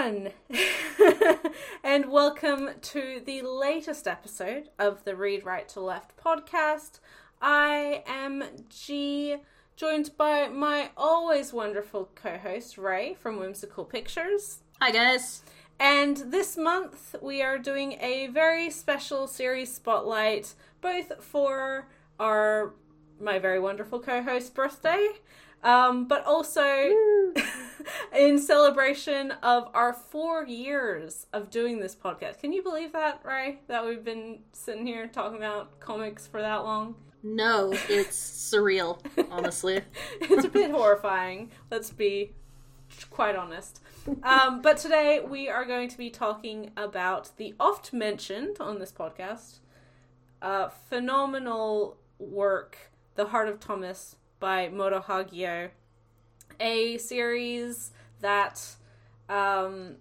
everyone, and welcome to the latest episode of the Read Right to Left podcast. I am Gee, joined by my always wonderful co host Ray from Whimsical Pictures. Hi, guys. And this month we are doing a very special series spotlight, both for our my very wonderful co-host birthday, um, but also in celebration of our four years of doing this podcast. Can you believe that, Ray? That we've been sitting here talking about comics for that long? No, it's surreal, honestly. it's a bit horrifying. Let's be quite honest. Um, but today we are going to be talking about the oft mentioned on this podcast uh, phenomenal work, The Heart of Thomas by Moto Hagio, a series that, um,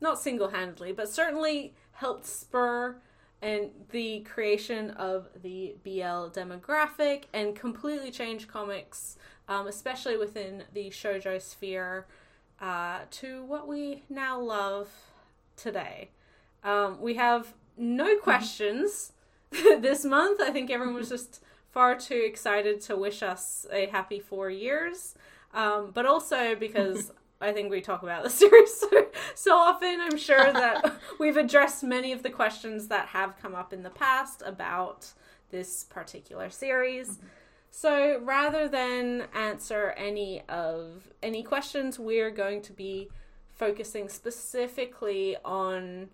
not single handedly, but certainly helped spur and the creation of the BL demographic and completely changed comics, um, especially within the shoujo sphere, uh, to what we now love today. Um, we have no questions this month. I think everyone was just far too excited to wish us a happy four years, um, but also because I think we talk about the series so, so often. I'm sure that we've addressed many of the questions that have come up in the past about this particular series. Mm-hmm. So rather than answer any of any questions, we're going to be focusing specifically on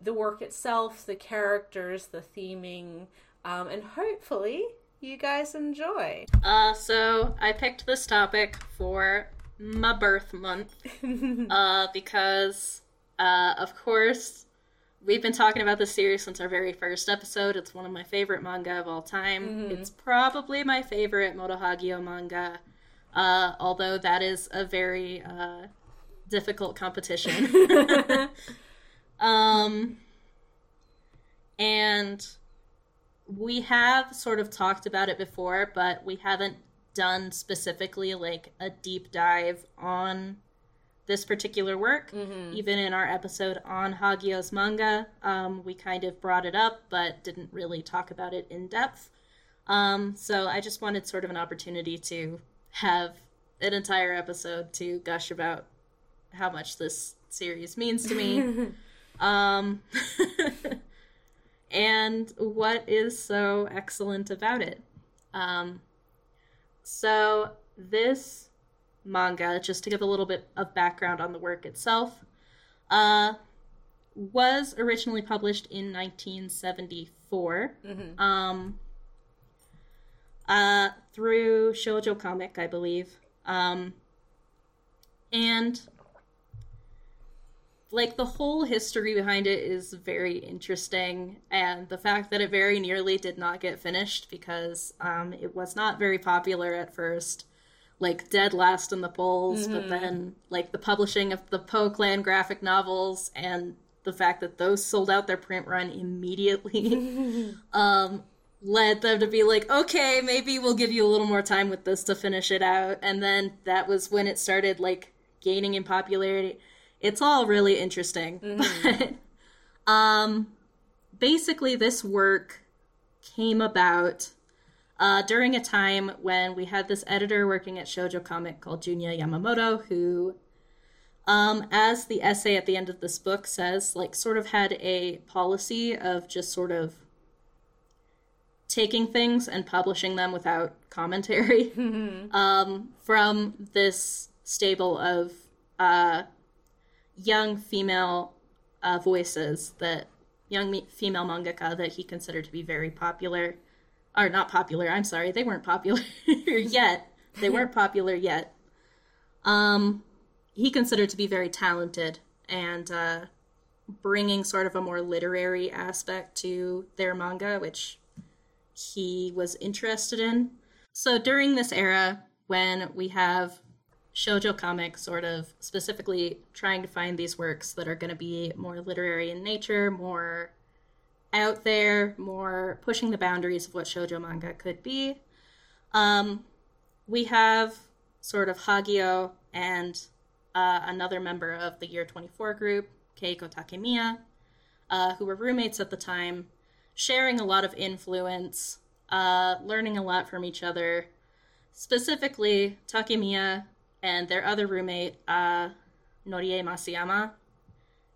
the work itself, the characters, the theming, um, and hopefully you guys enjoy. Uh, so I picked this topic for my birth month uh, because, uh, of course, we've been talking about this series since our very first episode. It's one of my favorite manga of all time. Mm-hmm. It's probably my favorite Moto Hagio manga, uh, although that is a very uh, difficult competition. um, and we have sort of talked about it before, but we haven't done specifically like a deep dive on this particular work. Mm-hmm. Even in our episode on Hagio's manga, um, we kind of brought it up, but didn't really talk about it in depth. Um, so I just wanted sort of an opportunity to have an entire episode to gush about how much this series means to me. um, and what is so excellent about it. Um, so, this manga, just to give a little bit of background on the work itself, uh, was originally published in 1974 mm-hmm. um, uh, through Shoujo Comic, I believe. Um, and like the whole history behind it is very interesting and the fact that it very nearly did not get finished because um, it was not very popular at first like dead last in the polls mm-hmm. but then like the publishing of the poe clan graphic novels and the fact that those sold out their print run immediately um, led them to be like okay maybe we'll give you a little more time with this to finish it out and then that was when it started like gaining in popularity it's all really interesting. Mm-hmm. But um, basically, this work came about uh, during a time when we had this editor working at Shoujo Comic called Junya Yamamoto, who, um, as the essay at the end of this book says, like sort of had a policy of just sort of taking things and publishing them without commentary mm-hmm. um, from this stable of uh, young female uh, voices that young female mangaka that he considered to be very popular. Or not popular i'm sorry they weren't popular yet. They weren't popular yet. Um he considered to be very talented and uh bringing sort of a more literary aspect to their manga which he was interested in. So during this era when we have shoujo comics sort of specifically trying to find these works that are going to be more literary in nature, more out there, more pushing the boundaries of what shoujo manga could be. Um, we have sort of Hagio and uh, another member of the Year 24 group, Keiko Takemiya, uh, who were roommates at the time, sharing a lot of influence, uh, learning a lot from each other. Specifically, Takemiya and their other roommate, uh, Norie Masuyama,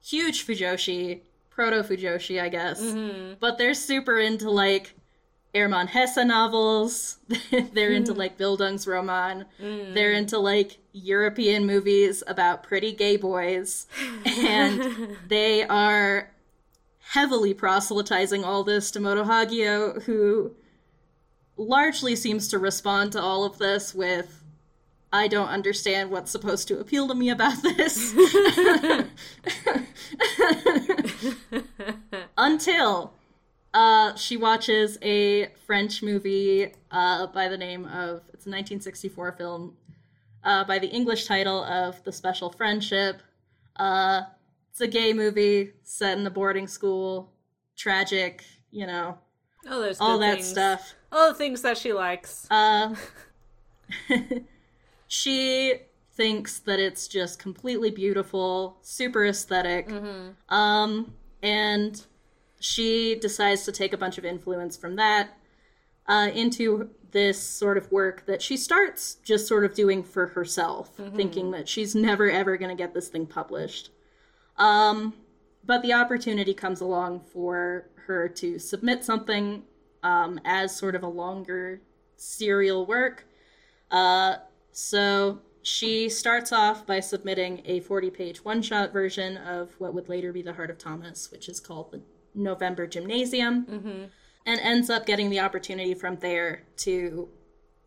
huge Fujoshi, proto Fujoshi, I guess. Mm-hmm. But they're super into like Hermann Hesse novels. they're into mm. like Bildungsroman. Mm. They're into like European movies about pretty gay boys. And they are heavily proselytizing all this to Moto Hagio, who largely seems to respond to all of this with I don't understand what's supposed to appeal to me about this. Until uh, she watches a French movie uh, by the name of, it's a 1964 film uh, by the English title of The Special Friendship. Uh, it's a gay movie set in a boarding school, tragic, you know, All all that things. stuff. All the things that she likes. She thinks that it's just completely beautiful, super esthetic Um, and she decides to take a bunch of influence from that uh, into this sort of work that she starts just sort of doing for herself, thinking that she's never ever going to get this thing published. Um, but the opportunity comes along for her to submit something um, as sort of a longer serial work. Uh, so she starts off by submitting a 40 page one shot version of what would later be The Heart of Thomas, which is called the November Gymnasium, and ends up getting the opportunity from there to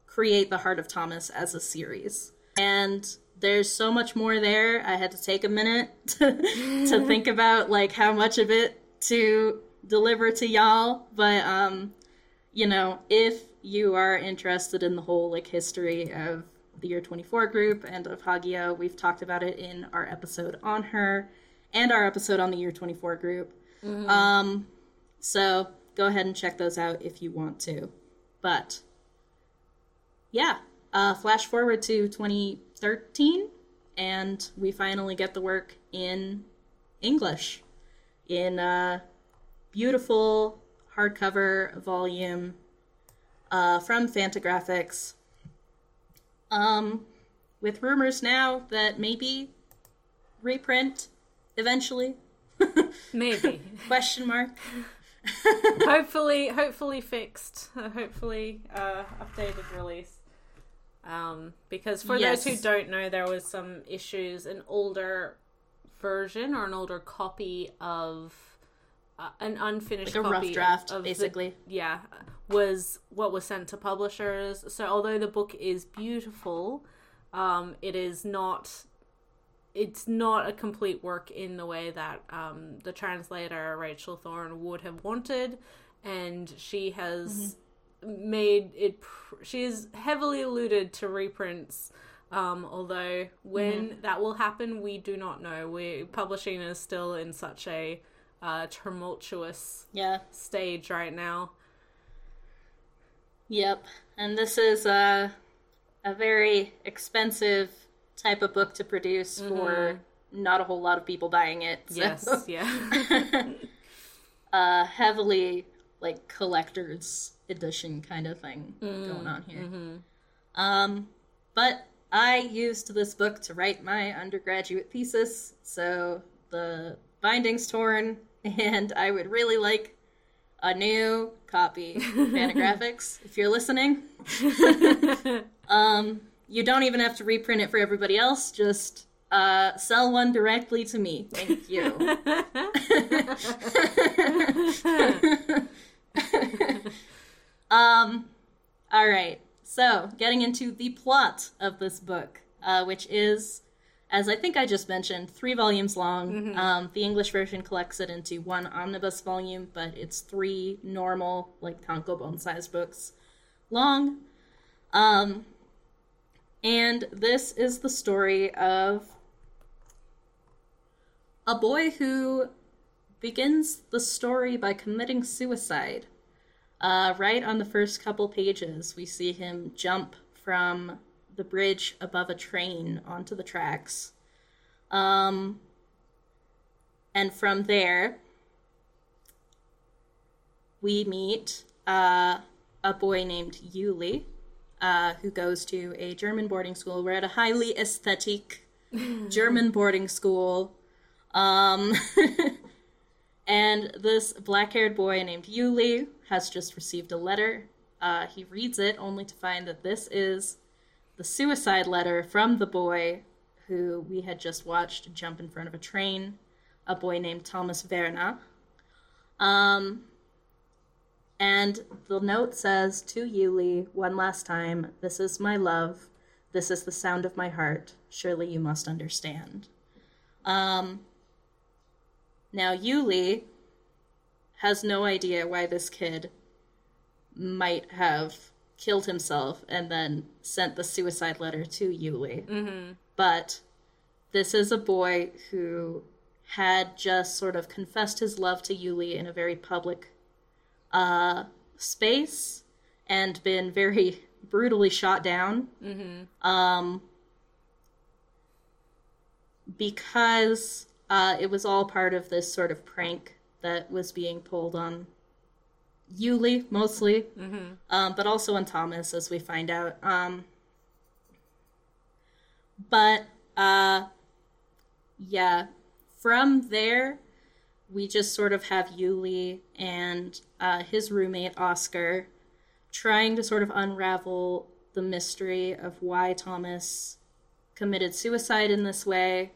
create The Heart of Thomas as a series. And there's so much more there. I had to take a minute to, to think about like how much of it to deliver to y'all, but um you know, if you are interested in the whole like history of the year 24 group and of Hagio, we've talked about it in our episode on her and our episode on the year 24 group. Um, so go ahead and check those out if you want to. But yeah, uh, flash forward to 2013, and we finally get the work in English in a beautiful hardcover volume uh, from Fantagraphics. Um, with rumors now that maybe reprint eventually? Maybe. Question mark. hopefully, hopefully fixed. Hopefully, uh, updated release. Um, because for Yes. those who don't know, there was some issues. An older version or an older copy of uh, an unfinished Like a rough of- draft, of the- basically. yeah, was what was sent to publishers. So although the book is beautiful, um, it is not. It's not a complete work in the way that um, the translator Rachel Thorn would have wanted, and she has made it. Pr- she is heavily alluded to reprints. Um, although when that will happen, we do not know. We publishing is still in such a uh, tumultuous Yeah. stage right now. Yep. And this is a a very expensive type of book to produce for not a whole lot of people buying it. So, Yes, yeah. uh heavily like collector's edition kind of thing going on here. Um but I used this book to write my undergraduate thesis, so the binding's torn and I would really like a new copy. Fantagraphics, if you're listening. um, you don't even have to reprint it for everybody else. Just uh, sell one directly to me. Thank you. um, all right. So, getting into the plot of this book, uh, which is, as I think I just mentioned, three volumes long. Um, the English version collects it into one omnibus volume, but it's three normal, like tankobon sized books long. Um, and this is the story of a boy who begins the story by committing suicide. Uh, right on the first couple pages, we see him jump from the bridge above a train onto the tracks. Um, and from there, we meet uh, a boy named Yuli, uh, who goes to a German boarding school. We're at a highly aesthetic German boarding school. Um, and this black haired boy named Yuli has just received a letter. Uh, he reads it only to find that this is the suicide letter from the boy who we had just watched jump in front of a train, a boy named Thomas Werner. Um, and the note says to Yuli one last time, This is my love. This is the sound of my heart. Surely you must understand. Um, now, Yuli has no idea why this kid might have killed himself and then sent the suicide letter to Yuli. Mm-hmm. But this is a boy who had just sort of confessed his love to Yuli in a very public uh, space and been very brutally shot down. Mm-hmm. Um, because uh, it was all part of this sort of prank that was being pulled on Yuli mostly, Mm-hmm. um, but also on Thomas, as we find out. Um, but uh, yeah, from there, we just sort of have Yuli and uh, his roommate Oscar trying to sort of unravel the mystery of why Thomas committed suicide in this way,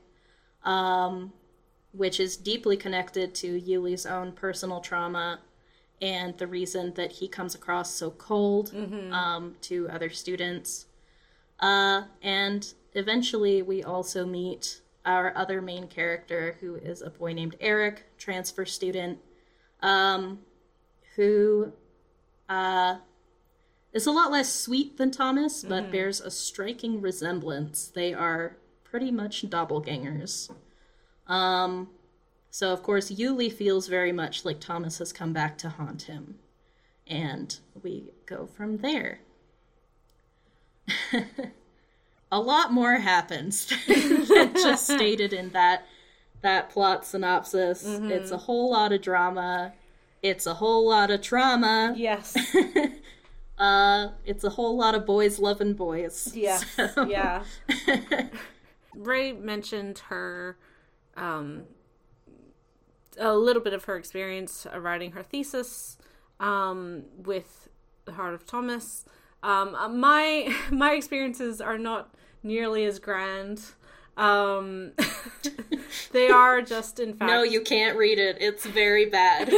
um, which is deeply connected to Yuli's own personal trauma and the reason that he comes across so cold um, to other students. Uh, and eventually, we also meet our other main character, who is a boy named Eric, transfer student, um, who uh, is a lot less sweet than Thomas, but bears a striking resemblance. They are pretty much doppelgangers. Um, so, of course, Yuli feels very much like Thomas has come back to haunt him. And we go from there. a lot more happens than just stated in that that plot synopsis. It's a whole lot of drama. It's a whole lot of trauma. Yes. Uh, it's a whole lot of boys loving boys. Yeah. So- Yeah. Ray mentioned her, um, a little bit of her experience writing her thesis, um, with the Heart of Thomas. Um, uh, my my experiences are not nearly as grand. Um, they are just in fact No, you can't read it. It's very bad.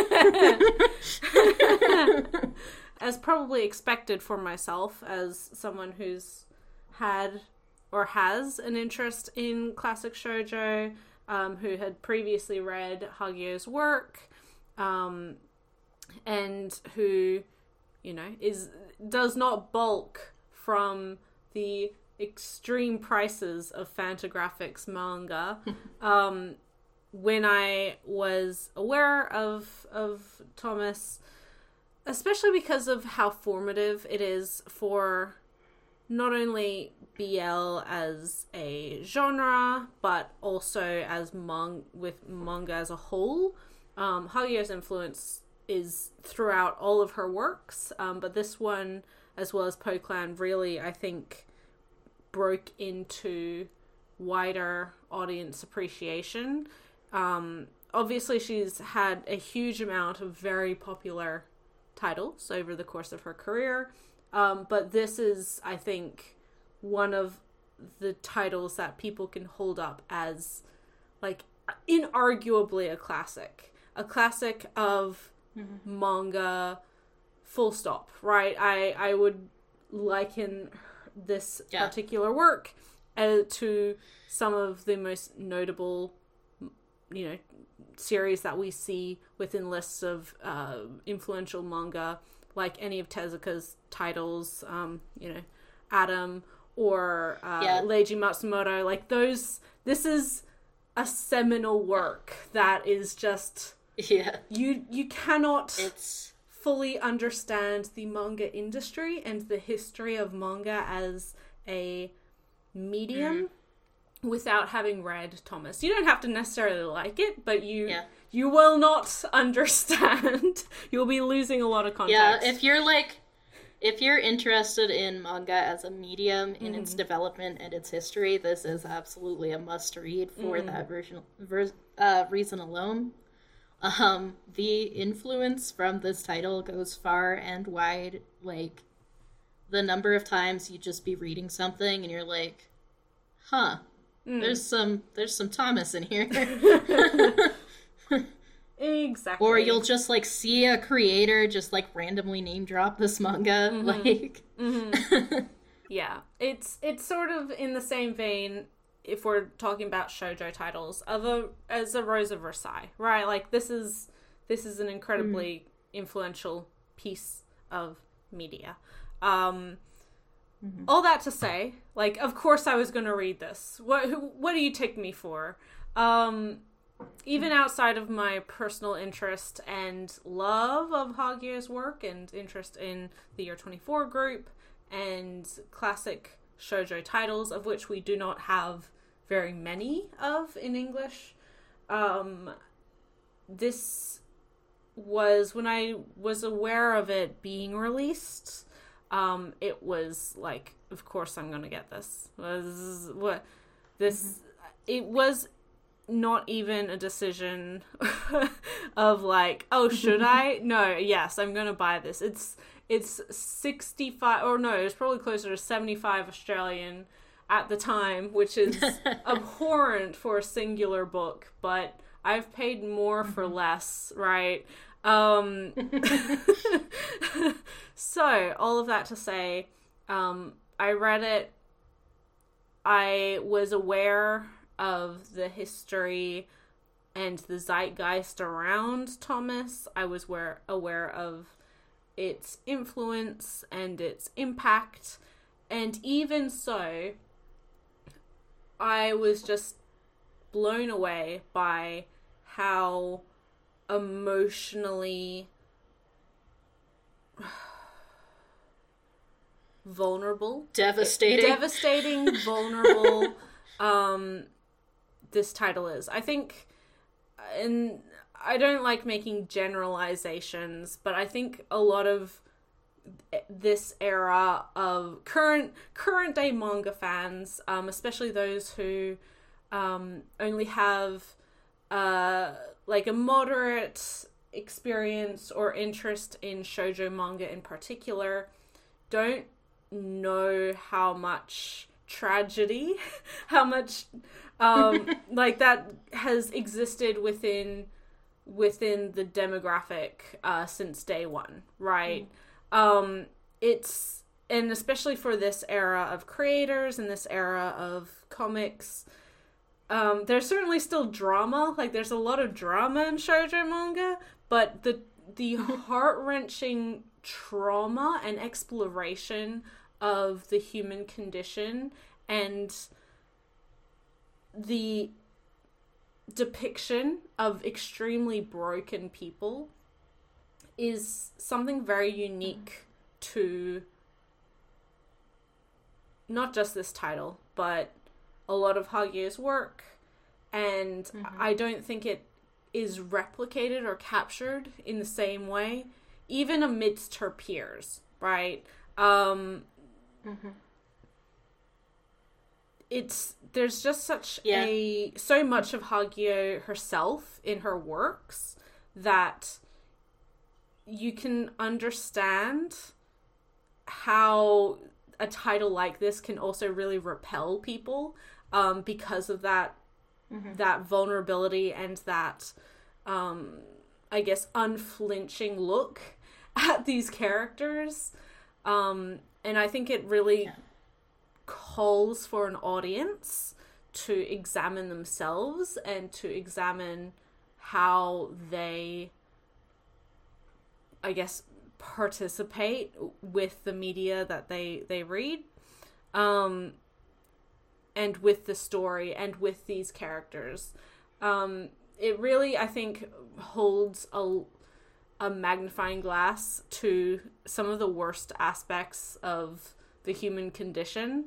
as probably expected for myself as someone who's had or has an interest in classic shoujo, um, who had previously read Hagio's work, um, and who, you know, is does not bulk from the extreme prices of Fantagraphics manga. um, when I was aware of of Thomas, especially because of how formative it is for not only BL as a genre, but also as mang- with manga as a whole. Um, Hagio's influence is throughout all of her works, um, but this one, as well as Poe Clan, really, I think, broke into wider audience appreciation. Um, obviously, she's had a huge amount of very popular titles over the course of her career. Um, but this is, I think, one of the titles that people can hold up as, like, inarguably a classic. A classic of manga, full stop, right? I, I would liken this Yeah. particular work uh, to some of the most notable, you know, series that we see within lists of uh, influential manga, like any of Tezuka's titles, um, you know, Adam or uh, Yeah. Leiji Matsumoto. Like those, this is a seminal work that is just yeah. you. You cannot It's fully understand the manga industry and the history of manga as a medium without having read Thomas. You don't have to necessarily like it, but you Yeah. You will not understand. You'll be losing a lot of context. Yeah, if you're like if you're interested in manga as a medium in its Mm-hmm. development and its history, this is absolutely a must read for Mm-hmm. that version ver- uh, reason alone. Um, the influence from this title goes far and wide. Like the number of times you just be reading something and you're like, "Huh, Mm. there's some there's some Thomas in here." exactly. Or you'll just like see a creator just like randomly name drop this manga. Mm-hmm. Like Yeah, it's it's sort of in the same vein if we're talking about shojo titles of a as a Rose of Versailles, right? Like this is this is an incredibly influential piece of media. Um all that to say, like of course I was going to read this. What who, what do you take me for? Um even outside of my personal interest and love of Hagio's work and interest in the Year 24 group and classic shoujo titles, of which we do not have very many of in English, um, this was when I was aware of it being released. Um, it was like, of course, I'm gonna get this. Was what this? It was not even a decision of like, oh, should I? No, yes, I'm gonna buy this. It's it's 65 or no, it's probably closer to 75 Australian at the time, which is abhorrent for a singular book, but I've paid more for less, right? Um so, all of that to say, um I read it I was aware of the history and the zeitgeist around Thomas. I was aware, aware of its influence and its impact. And even so, I was just blown away by how emotionally vulnerable devastating. devastating, vulnerable um this title is. I think and I don't like making generalizations, but I think a lot of this era of current current day manga fans, um, especially those who um, only have uh, like a moderate experience or interest in shojo manga in particular, don't know how much tragedy, how much um, like that has existed within within the demographic uh, since day one, right? Um, it's and especially for this era of creators and this era of comics. Um, there's certainly still drama, like there's a lot of drama in shoujo manga, but the the heart wrenching trauma and exploration of the human condition and the depiction of extremely broken people is something very unique to not just this title, but a lot of Hagio's work, and I don't think it is replicated or captured in the same way, even amidst her peers, right? Um, It's there's just such Yeah. a so much of Hagio herself in her works that you can understand how a title like this can also really repel people um, because of that that vulnerability and that um, I guess unflinching look at these characters. Um, and I think it really Yeah. Calls for an audience to examine themselves and to examine how they I guess participate with the media that they they read um and with the story and with these characters. Um it really i think holds a a magnifying glass to some of the worst aspects of the human condition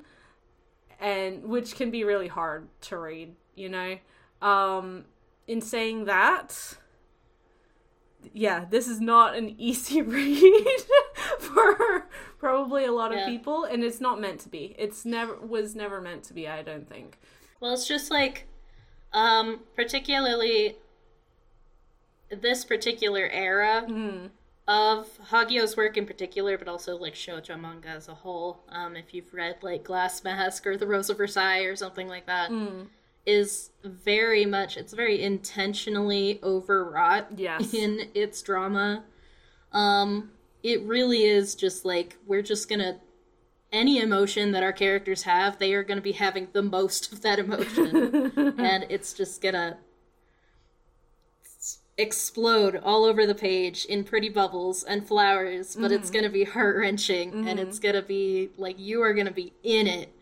and which can be really hard to read, you know. Um, in saying that, yeah, this is not an easy read for probably a lot of Yeah. people, and it's not meant to be. It's never was never meant to be. I don't think. Well, it's just like, um, particularly this particular era of Hagio's work in particular, but also like shoujo manga as a whole. Um, if you've read like Glass Mask or The Rose of Versailles or something like that, is very much it's very intentionally overwrought Yes. in its drama. Um, it really is just like we're just gonna any emotion that our characters have, they are gonna be having the most of that emotion, and it's just gonna explode all over the page in pretty bubbles and flowers, but it's gonna be heart wrenching and it's gonna be like you are gonna be in it.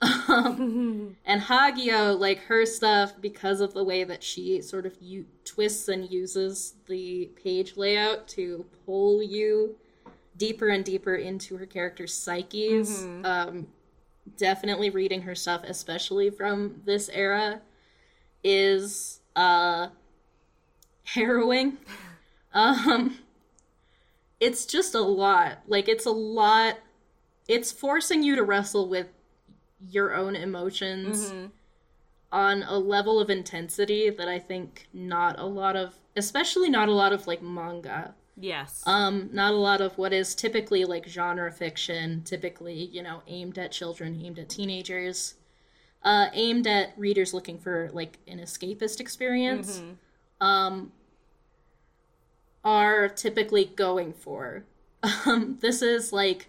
Um, and Hagio, like her stuff, because of the way that she sort of u- twists and uses the page layout to pull you deeper and deeper into her character's psyches. Um, definitely reading her stuff, especially from this era, is uh, harrowing. Um, it's just a lot. Like it's a lot. It's forcing you to wrestle with your own emotions on a level of intensity that I think not a lot of, especially not a lot of like manga Yes. um, not a lot of what is typically like genre fiction, typically, you know, aimed at children, aimed at teenagers, uh, aimed at readers looking for like an escapist experience, um, are typically going for. Um, this is like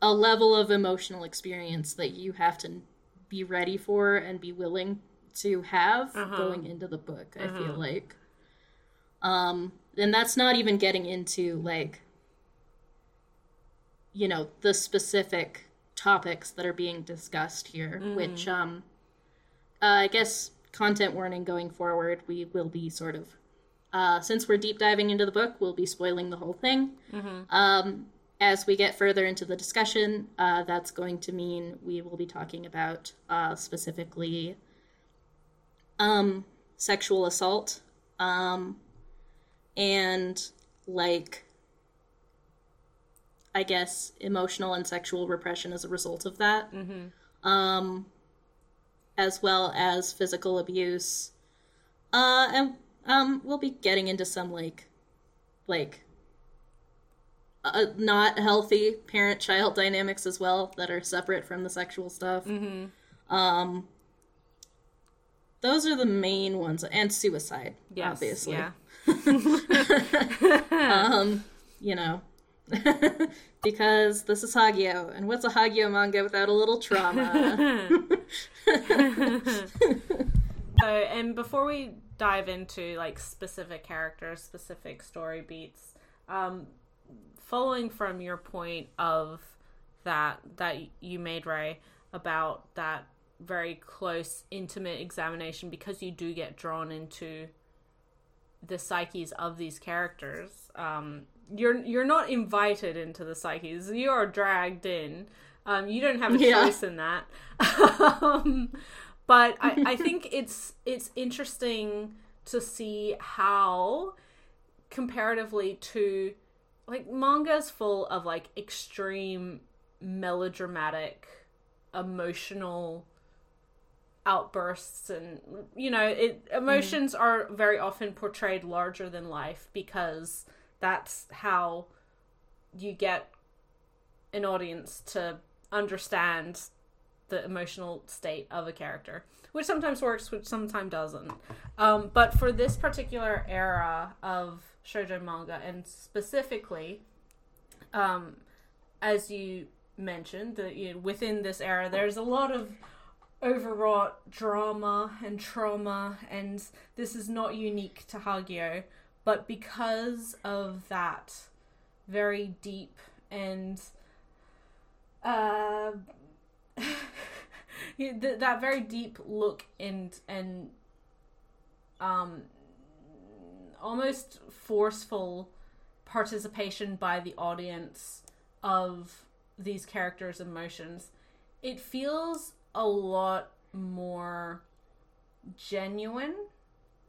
a level of emotional experience that you have to be ready for and be willing to have Uh-huh. going into the book, I feel like. Um, and that's not even getting into like you know the specific topics that are being discussed here which um uh, i guess content warning going forward we will be sort of uh, since we're deep diving into the book we'll be spoiling the whole thing. Um, as we get further into the discussion uh, that's going to mean we will be talking about uh, specifically um, sexual assault um, and like I guess emotional and sexual repression as a result of that, um, as well as physical abuse, uh, and um, we'll be getting into some like, like, uh, not healthy parent-child dynamics as well that are separate from the sexual stuff. Um, those are the main ones, and suicide, yes. obviously Yeah. um, you know, because this is Hagio, and what's a Hagio manga without a little trauma? So, and before we dive into like specific characters, specific story beats, um, following from your point of that that you made, Ray, about that very close, intimate examination, because you do get drawn into the psyches of these characters. Um, you're you're not invited into the psyches; you are dragged in. Um, you don't have a Yeah. choice in that. um, but I, I think it's it's interesting to see how comparatively to like manga's full of like extreme melodramatic emotional outbursts and you know it emotions mm. are very often portrayed larger than life because that's how you get an audience to understand the emotional state of a character, which sometimes works, which sometimes doesn't. Um, but for this particular era of shoujo manga, and specifically, um, as you mentioned, that you know, within this era, there's a lot of overwrought drama and trauma, and this is not unique to Hagio. But because of that very deep and uh, that very deep look and and um almost forceful participation by the audience of these characters' emotions. it feels a lot more genuine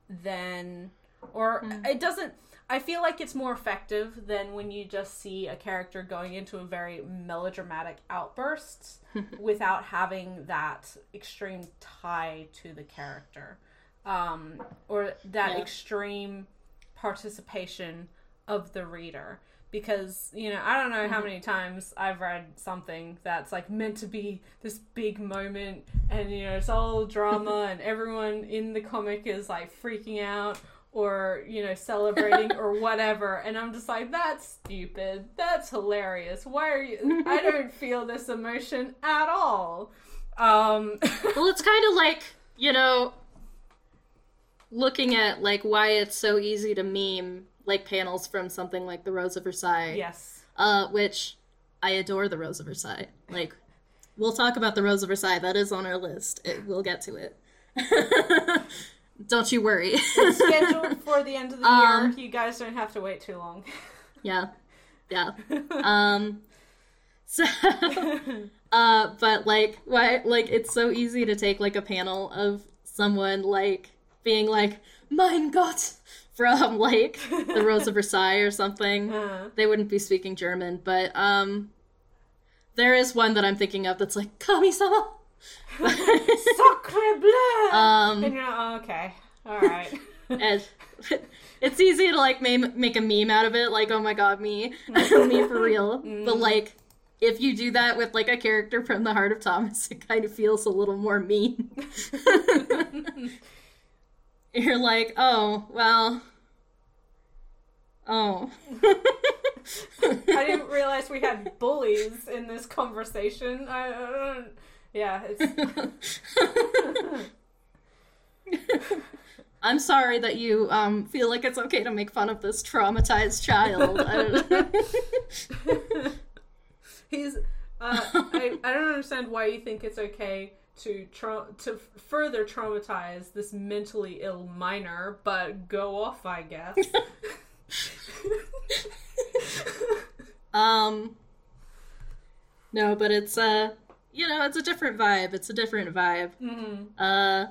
than or it doesn't I feel like it's more effective than when you just see a character going into a very melodramatic outbursts without having that extreme tie to the character. Um, or that Yeah. extreme participation of the reader. Because, you know, I don't know how many times I've read something that's like meant to be this big moment and, you know, it's all drama and everyone in the comic is like freaking out or, you know, celebrating or whatever. And I'm just like, that's stupid. That's hilarious. Why are you. I don't feel this emotion at all. Um, well, it's kind of like, you know, looking at like why it's so easy to meme like panels from something like The Rose of Versailles. yes. Uh, which I adore The Rose of Versailles. Like, we'll talk about The Rose of Versailles. That is on our list. It, we'll get to it. Don't you worry. it's scheduled for the end of the Um, year. You guys don't have to wait too long. yeah. Yeah. Um, so, uh, but like, why, like, it's so easy to take like a panel of someone like being like, Mein Gott, from like The Rose of Versailles or something. Uh, they wouldn't be speaking German, but um there is one that I'm thinking of that's like Kami-sama. Sacre bleu! um and you're like, oh, okay. Alright. and it's easy to like ma- make a meme out of it like oh my god me me for real but like if you do that with like a character from the heart of thomas it kind of feels a little more mean you're like oh well oh I didn't realize we had bullies in this conversation. I, I don't. Yeah, it's. I'm sorry that you um, feel like it's okay to make fun of this traumatized child. I don't- He's. Uh, I, I don't understand why you think it's okay to tra- to further traumatize this mentally ill minor, but go off, I guess. um, no, but it's uh, you know, it's a different vibe. It's a different vibe. hmm Uh,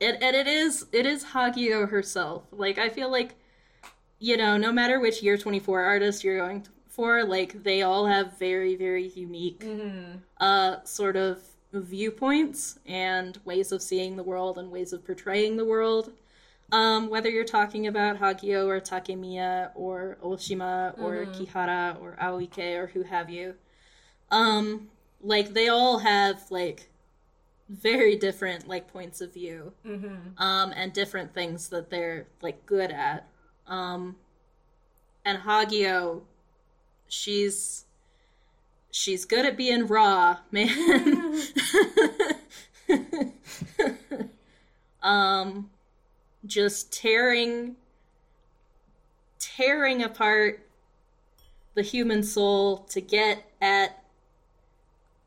it, and it is it is Hagio herself. Like I feel like, you know, no matter which year twenty four artist you're going for, like they all have very very unique hmm uh, sort of viewpoints and ways of seeing the world and ways of portraying the world. Um, whether you're talking about Hagio or Takemiya or Oshima or Kihara or Aoike or who have you, um, like they all have like very different like points of view hmm um, and different things that they're like good at. Um, and Hagio, she's she's good at being raw, man. um, just tearing tearing apart the human soul to get at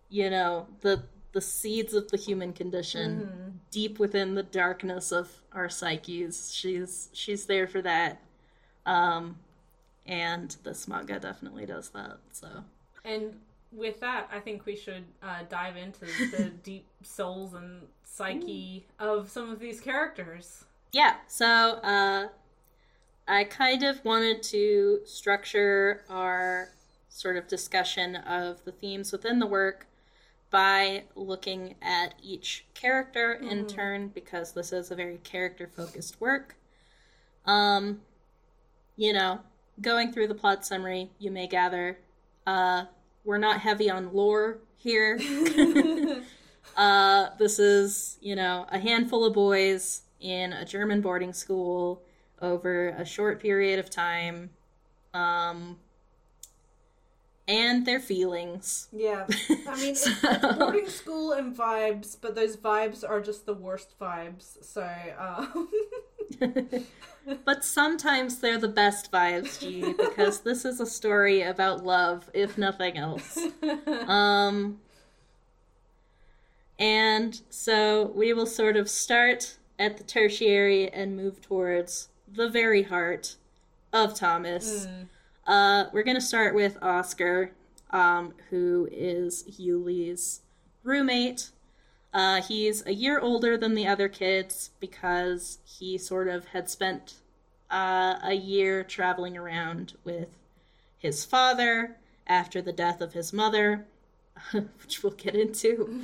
you know the the seeds of the human condition deep within the darkness of our psyches. She's she's there for that. Um and this manga definitely does that so. And with that, I think we should uh, dive into the deep souls and psyche of some of these characters. yeah so uh i kind of wanted to structure our sort of discussion of the themes within the work by looking at each character in turn because this is a very character focused work. Um you know going through the plot summary you may gather uh we're not heavy on lore here. Uh, this is, you know, a handful of boys in a German boarding school over a short period of time, um, and their feelings. Yeah, I mean, it's, it's boarding school and vibes, but those vibes are just the worst vibes. So, um, but sometimes they're the best vibes, Gee, because this is a story about love, if nothing else. Um, and so we will sort of start at the tertiary and move towards the very heart of Thomas. Uh, we're going to start with Oscar, um, who is Yuli's roommate. Uh, he's a year older than the other kids because he sort of had spent uh, a year traveling around with his father after the death of his mother, which we'll get into.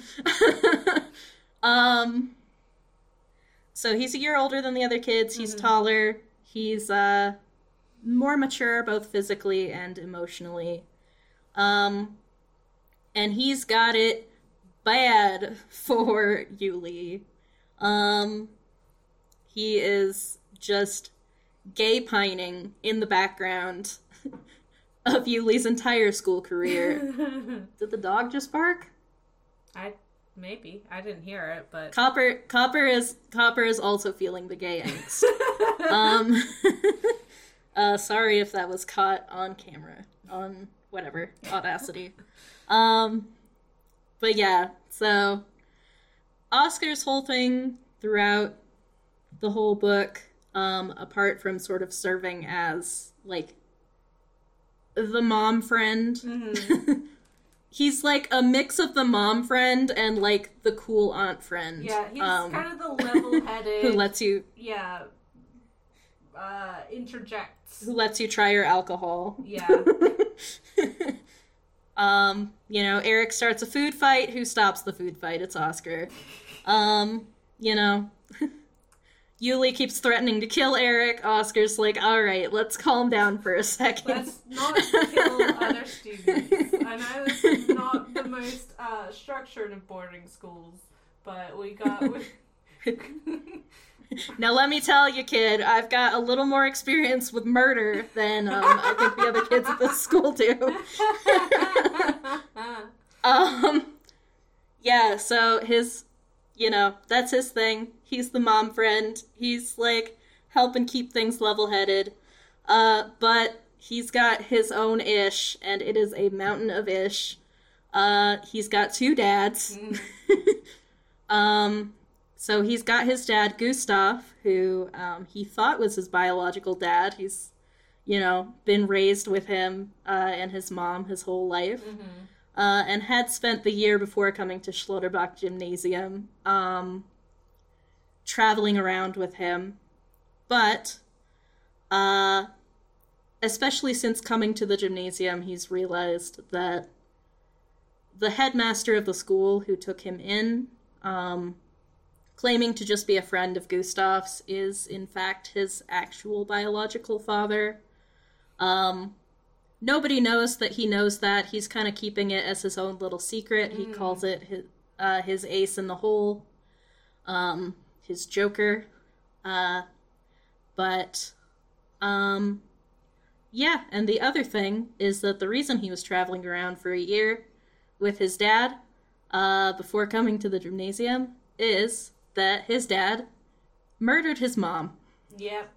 um, so he's a year older than the other kids. He's taller. He's uh, more mature, both physically and emotionally. Um, and he's got it bad for Yuli. Um, he is just gay pining in the background of Yuli's entire school career. Did the dog just bark? I maybe I didn't hear it, but Copper Copper is Copper is also feeling the gay angst. um uh sorry if that was caught on camera. On whatever, Audacity. Um but yeah, so Oscar's whole thing throughout the whole book, um, apart from sort of serving as like the mom friend. Mm-hmm. He's like a mix of the mom friend and like the cool aunt friend. yeah, he's um, kind of the level-headed. who lets you yeah, uh, interjects. who lets you try your alcohol. Yeah, um, you know, Eric starts a food fight. Who stops the food fight? It's Oscar. Um, you know, Yuli keeps threatening to kill Eric. Oscar's like, all right, let's calm down for a second. let's not kill other students. And I know this not the most uh, structured of boarding schools, but we got. We... Now, let me tell you, kid, I've got a little more experience with murder than um, I think the other kids at this school do. um, yeah, so his, you know, that's his thing. He's the mom friend. He's like helping keep things level headed. Uh, but he's got his own ish, and it is a mountain of ish. Uh, he's got two dads. um, so he's got his dad, Gustav, who um, he thought was his biological dad. He's, you know, been raised with him uh, and his mom his whole life, uh, and had spent the year before coming to Schlotterbach Gymnasium um, traveling around with him. But, uh, especially since coming to the gymnasium, he's realized that the headmaster of the school who took him in, um, claiming to just be a friend of Gustav's, is in fact his actual biological father. Um, nobody knows that he knows that. He's kind of keeping it as his own little secret. He calls it his, uh, his ace in the hole, um, his joker. Uh, but, um, yeah, and the other thing is that the reason he was traveling around for a year with his dad uh, before coming to the gymnasium is that his dad murdered his mom. yep.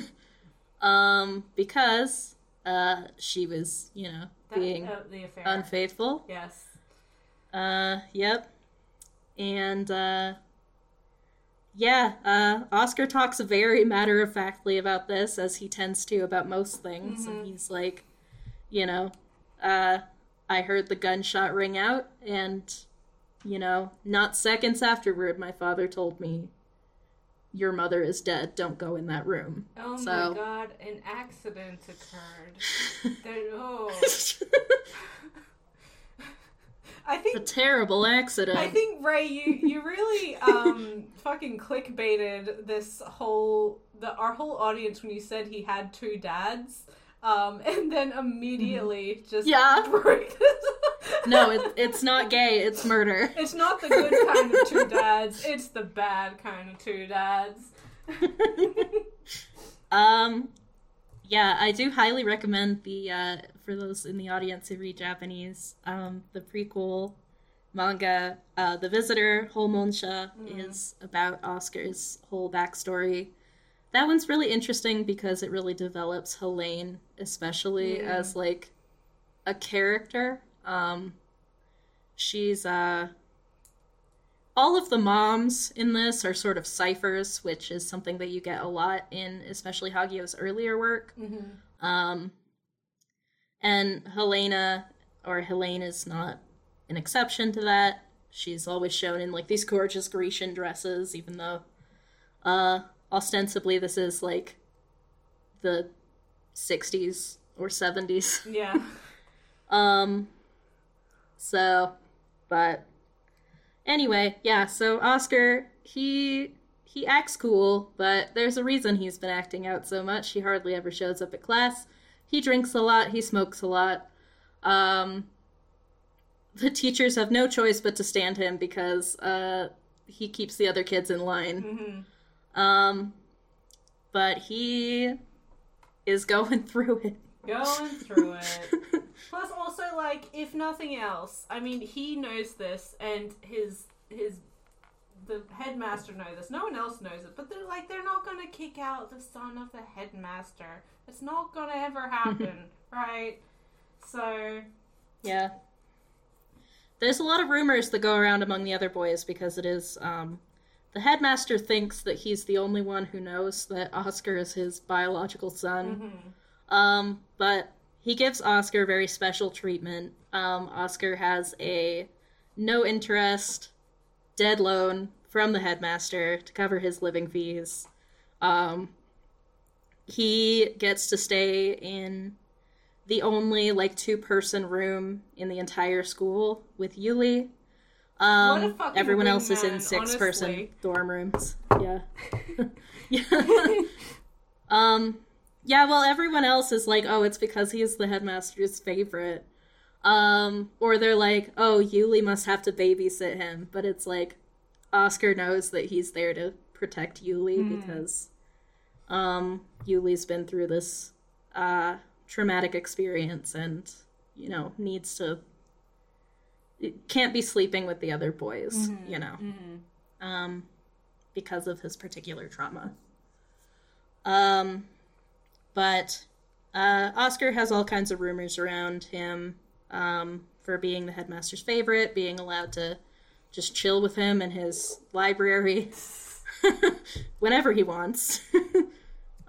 um, because uh, she was, you know, That, being uh, unfaithful. yes. Uh, yep. And, uh, yeah, uh, Oscar talks very matter of factly about this, as he tends to about most things. And he's like, you know, uh, I heard the gunshot ring out, and, you know, not seconds afterward, my father told me, Your mother is dead. Don't go in that room. Oh So- my god, an accident occurred. there, oh. I think A terrible accident. I think Ray, you you really um fucking clickbaited this whole the our whole audience when you said he had two dads, um, and then immediately just Yeah. break this. No, it, it's not gay, it's murder. it's not the good kind of two dads. It's the bad kind of two dads. Um, yeah, I do highly recommend the uh, for those in the audience who read Japanese. Um, the prequel manga, uh, The Visitor, Homonsha, is about Oscar's whole backstory. That one's really interesting because it really develops Helene, especially as like a character. Um, she's uh all of the moms in this are sort of ciphers, which is something that you get a lot in especially Hagio's earlier work. Um, and Helena, or Helene, is not an exception to that. she's always shown in like these gorgeous Grecian dresses, even though uh, ostensibly this is like the 60s or 70s. Yeah. Um, so, but anyway, yeah. So Oscar, he he acts cool, but there's a reason he's been acting out so much. He hardly ever shows up at class. He drinks a lot. He smokes a lot. Um, the teachers have no choice but to stand him because uh, he keeps the other kids in line. Mm-hmm. Um, but he is going through it. Going through it. Plus, also, like, if nothing else, I mean, he knows this, and his his the headmaster knows this. No one else knows it, but they're like, they're not gonna kick out the son of the headmaster. It's not gonna ever happen, right? So, Yeah. There's a lot of rumors that go around among the other boys because it is um the headmaster thinks that he's the only one who knows that Oscar is his biological son. Um but he gives Oscar very special treatment. Um Oscar has a no interest dead loan from the headmaster to cover his living fees. Um he gets to stay in the only like two person room in the entire school with Yuli. Um, What a fucking everyone else is in six person dorm rooms. Yeah. yeah. um yeah, well everyone else is like, oh, it's because he's the headmaster's favorite. Um, or they're like, oh, Yuli must have to babysit him, but it's like Oscar knows that he's there to protect Yuli Hmm. because um Yuli's been through this uh traumatic experience and you know needs to it can't be sleeping with the other boys Mm-hmm. you know um because of his particular trauma um but uh oscar has all kinds of rumors around him um for being the headmaster's favorite being allowed to just chill with him in his library whenever he wants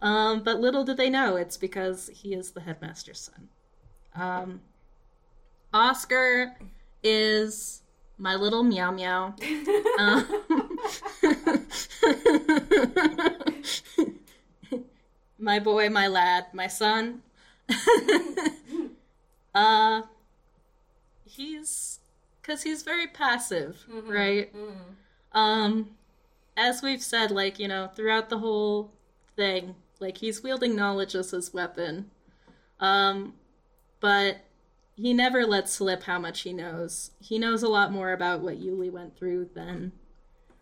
Um, but little do they know it's because he is the headmaster's son. Um, Oscar is my little meow meow. Um, my boy, my lad, my son. uh, he's because he's very passive, right? Um, as we've said, like you know, throughout the whole thing. Like he's wielding knowledge as his weapon. Um but he never lets slip how much he knows. He knows a lot more about what Yuli went through than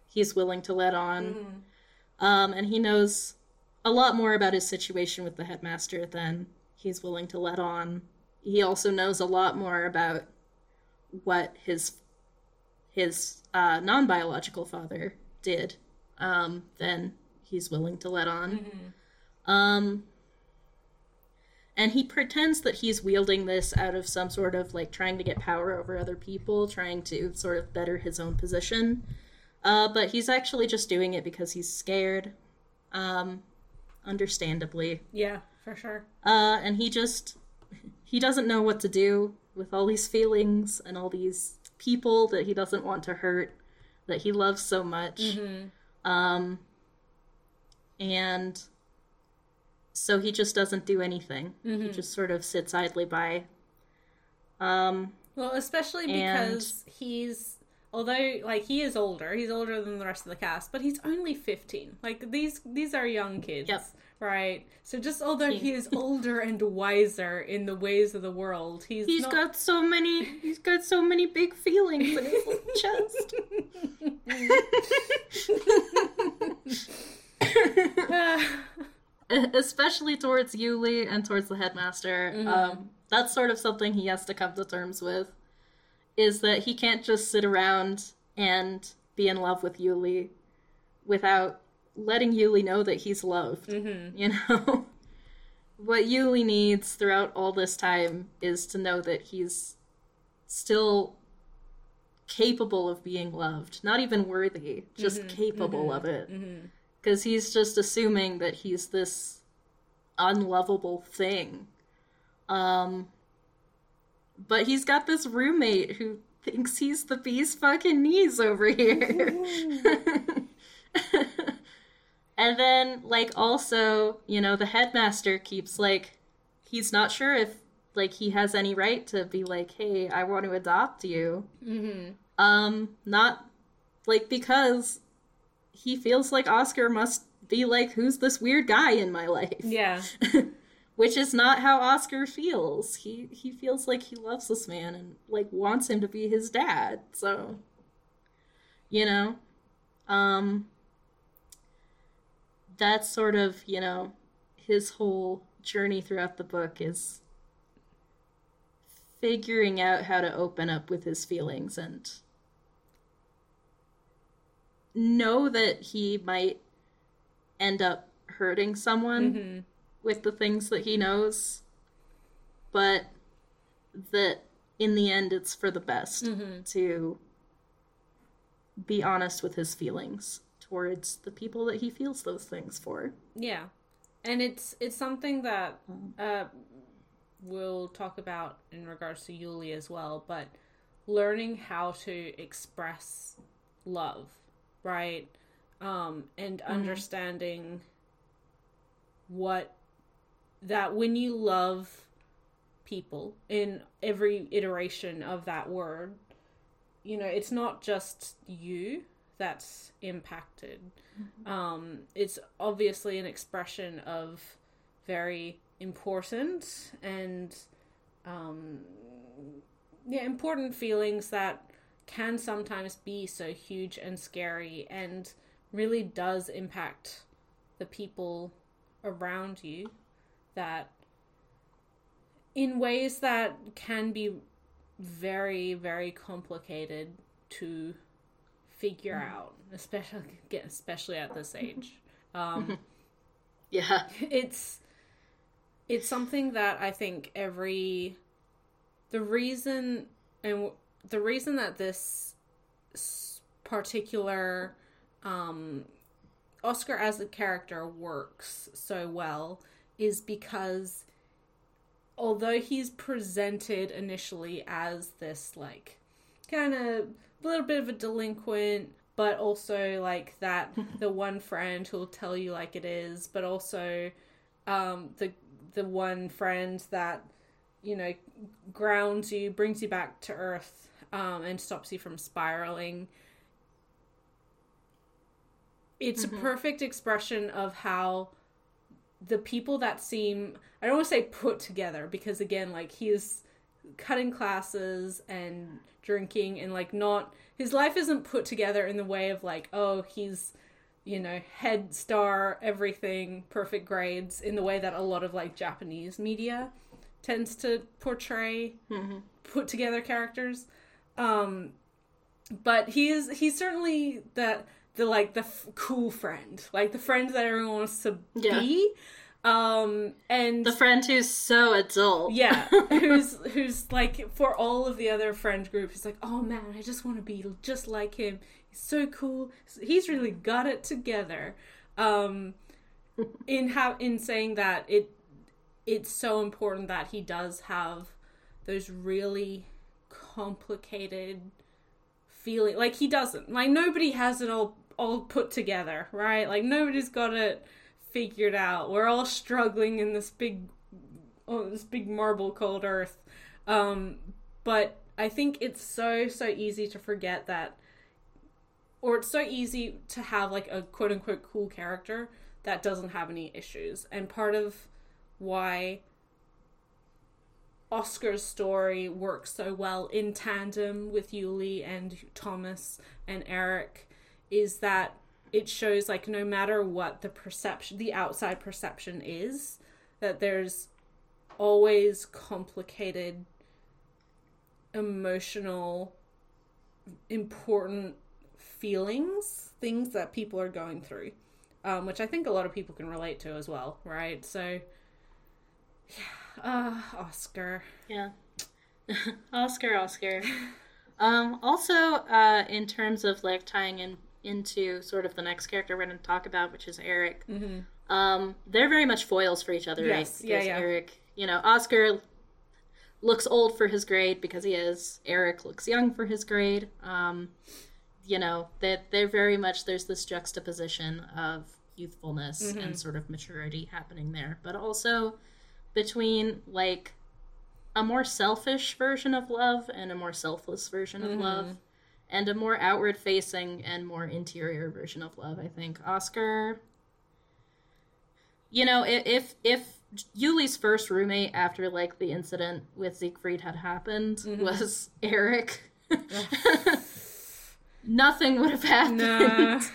he's willing to let on. Um and he knows a lot more about his situation with the headmaster than he's willing to let on. He also knows a lot more about what his his uh, non-biological father did um, than he's willing to let on. Um, and he pretends that he's wielding this out of some sort of like trying to get power over other people, trying to sort of better his own position. Uh, but he's actually just doing it because he's scared, um, understandably. yeah, for sure. Uh, and he just he doesn't know what to do with all these feelings and all these people that he doesn't want to hurt, that he loves so much. Um, and so he just doesn't do anything. He just sort of sits idly by. Um, Well, especially And- because he's although like he is older, he's older than the rest of the cast, but he's only 15. Like these these are young kids. Yep. Right. So just although he is older and wiser in the ways of the world, he's he's not... got so many. He's got so many big feelings in his chest. especially towards Yuli and towards the headmaster. Um, that's sort of something he has to come to terms with. Is that he can't just sit around and be in love with Yuli without letting Yuli know that he's loved. Mm-hmm. You know? what Yuli needs throughout all this time is to know that he's still capable of being loved. Not even worthy, just mm-hmm. capable mm-hmm. of it because he's just assuming that he's this unlovable thing. Um, but he's got this roommate who thinks he's the bee's fucking knees over here. and then, like, also, you know, the headmaster keeps, like, he's not sure if, like, he has any right to be like, hey, I want to adopt you. Mm-hmm. Um, not, like, because he feels like Oscar must be like, who's this weird guy in my life? Yeah. Which is not how Oscar feels. He he feels like he loves this man and like wants him to be his dad. So you know, um that's sort of, you know, his whole journey throughout the book is figuring out how to open up with his feelings and know that he might end up hurting someone Mm-hmm. With the things that he knows, but that in the end it's for the best Mm-hmm. to be honest with his feelings towards the people that he feels those things for. Yeah, and it's it's something that uh, we'll talk about in regards to Yuli as well. But learning how to express love, right, um, and understanding what that when you love people in every iteration of that word, you know, it's not just you that's impacted. Um, it's obviously an expression of very important and um, yeah, important feelings that can sometimes be so huge and scary and really does impact the people around you that in ways that can be very very complicated to figure out especially especially at this age. Um Yeah. it's it's something that I think every the reason and the reason that this particular um Oscar as a character works so well is because although he's presented initially as this like kind of a little bit of a delinquent but also like that the one friend who'll tell you like it is but also um the the one friend that you know grounds you brings you back to earth um and stops you from spiraling. It's a perfect expression of how the people that seem I don't want to say put together because again like he is cutting classes and drinking and like not his life isn't put together in the way of like oh he's you know head star everything perfect grades in the way that a lot of like Japanese media tends to portray put together characters. Um but he is he's certainly that the like the f- cool friend like the friend that everyone wants to Yeah. be um and The friend who's so adult. yeah who's who's like for all of the other friend group he's like oh man i just want to be just like him he's so cool he's really got it together um in how in saying that it it's so important that he does have those really complicated feeling like he doesn't like nobody has it all all put together right? Like nobody's got it figured out. We're all struggling in this big oh this big marble called earth. Um but i think it's so so easy to forget that or it's so easy to have like a quote unquote cool character that doesn't have any issues. And part of why Oscar's story works so well in tandem with Yuli and Thomas and Eric is that it shows like no matter what the perception the outside perception is that there's always complicated emotional important feelings things that people are going through um, which i think a lot of people can relate to as well right so yeah uh, oscar Yeah. Oscar, Oscar. um, also, uh, in terms of like tying in into sort of the next character we're going to talk about, which is Eric. Um, they're very much foils for each other, Yes, right? yeah, yeah. Eric, you know, Oscar looks old for his grade because he is. Eric looks young for his grade. Um, you know, that they're, they're very much there's this juxtaposition of youthfulness Mm-hmm. and sort of maturity happening there, but also between like a more selfish version of love and a more selfless version of love and a more outward facing and more interior version of love i think. Oscar you know if if yuli's first roommate after like the incident with siegfried had happened mm-hmm. was eric nothing would have happened. Nah.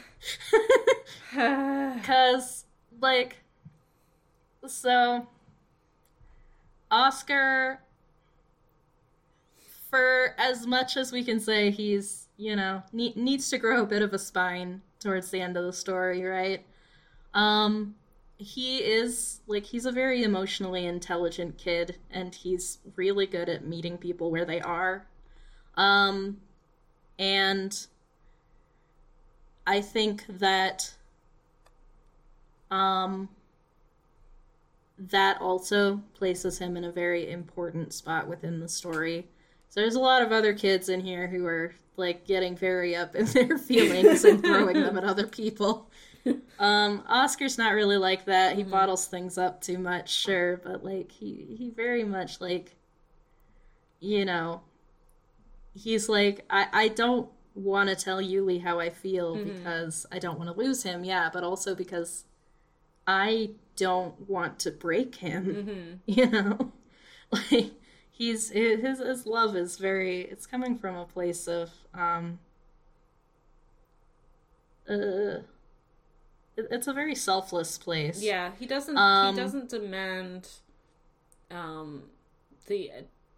Because, like, so, Oscar, for as much as we can say he's, you know, ne- needs to grow a bit of a spine towards the end of the story, right? Um, he is, like, he's a very emotionally intelligent kid, and he's really good at meeting people where they are. Um, and I think that um that also places him in a very important spot within the story. So there's a lot of other kids in here who are like getting very up in their feelings and throwing them at other people. Um, Oscar's not really like that. He bottles things up too much, sure, but like he he very much like you know he's like I I don't want to tell Yuli how I feel because I don't want to lose him, yeah, but also because I don't want to break him. You know, like he's his his love is very. It's coming from a place of um. Uh, it- it's a very selfless place. Yeah, he doesn't. Um, he doesn't demand um, the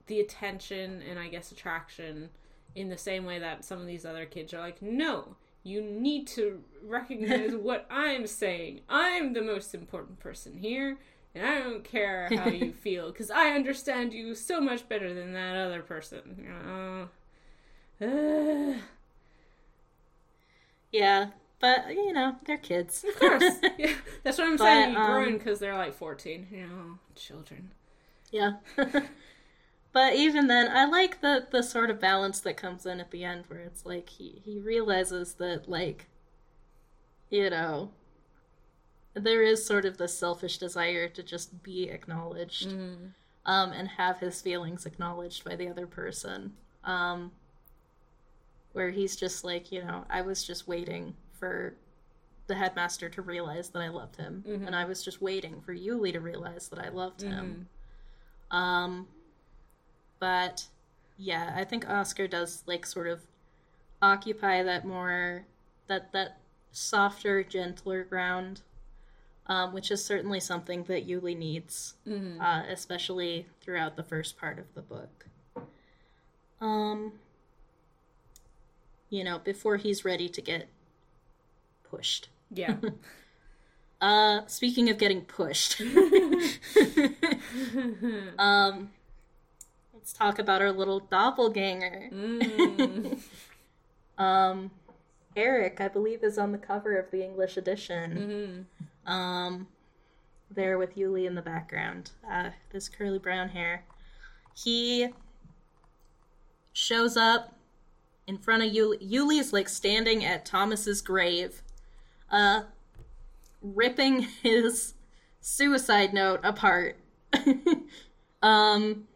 the attention and I guess attraction in the same way that some of these other kids are like, no, you need to recognize what I'm saying. I'm the most important person here, and I don't care how you feel because I understand you so much better than that other person. Uh, uh, yeah, but you know they're kids. of course, yeah, that's what I'm But, saying. You um, grown because they're like 14. You know, children. Yeah. but even then, I like the the sort of balance that comes in at the end where it's like he he realizes that like you know there is sort of this selfish desire to just be acknowledged um and have his feelings acknowledged by the other person. Um where he's just like, you know, I was just waiting for the headmaster to realize that I loved him, and I was just waiting for Yuli to realize that I loved him. Um, but yeah, I think Oscar does like sort of occupy that more that that softer, gentler ground, um, which is certainly something that Yuli needs, uh, especially throughout the first part of the book. Um, you know, before he's ready to get pushed. Yeah. Uh, speaking of getting pushed, um, let's talk about our little doppelganger. Mm. Um, Eric, I believe, is on the cover of the English edition. Um, there with Yuli in the background. Uh, this curly brown hair. He shows up in front of Yuli. Yuli is like standing at Thomas's grave, uh, ripping his suicide note apart. um,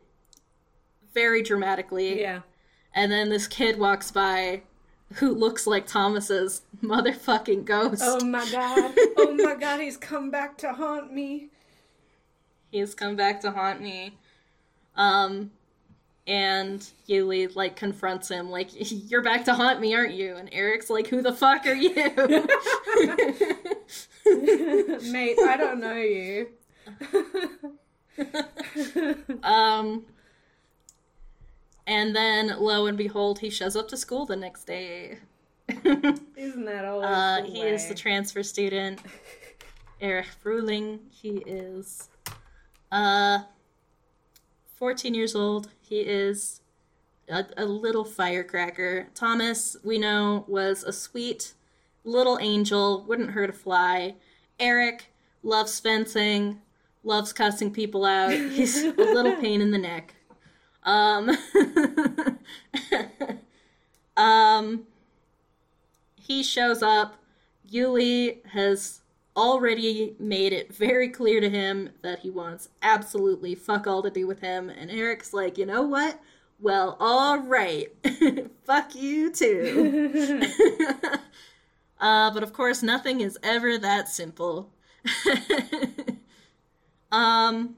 very dramatically. yeah. And then this kid walks by who looks like Thomas's motherfucking ghost. Oh my god. Oh my god, he's come back to haunt me. He's come back to haunt me. Um and Yuli like confronts him like you're back to haunt me, aren't you? And Eric's like who the fuck are you? Mate, I don't know you. um and then lo and behold he shows up to school the next day. Isn't that always Uh, he way? is the transfer student, Eric Frühling. He is uh, 14 years old. He is a, a little firecracker. Thomas, we know, was a sweet little angel, wouldn't hurt a fly. Eric loves fencing, loves cussing people out. He's a little pain in the neck. Um, um, he shows up. Yuli has already made it very clear to him that he wants absolutely fuck all to do with him, and Eric's like, you know what? Well, all right, fuck you too. uh, but of course, nothing is ever that simple. um,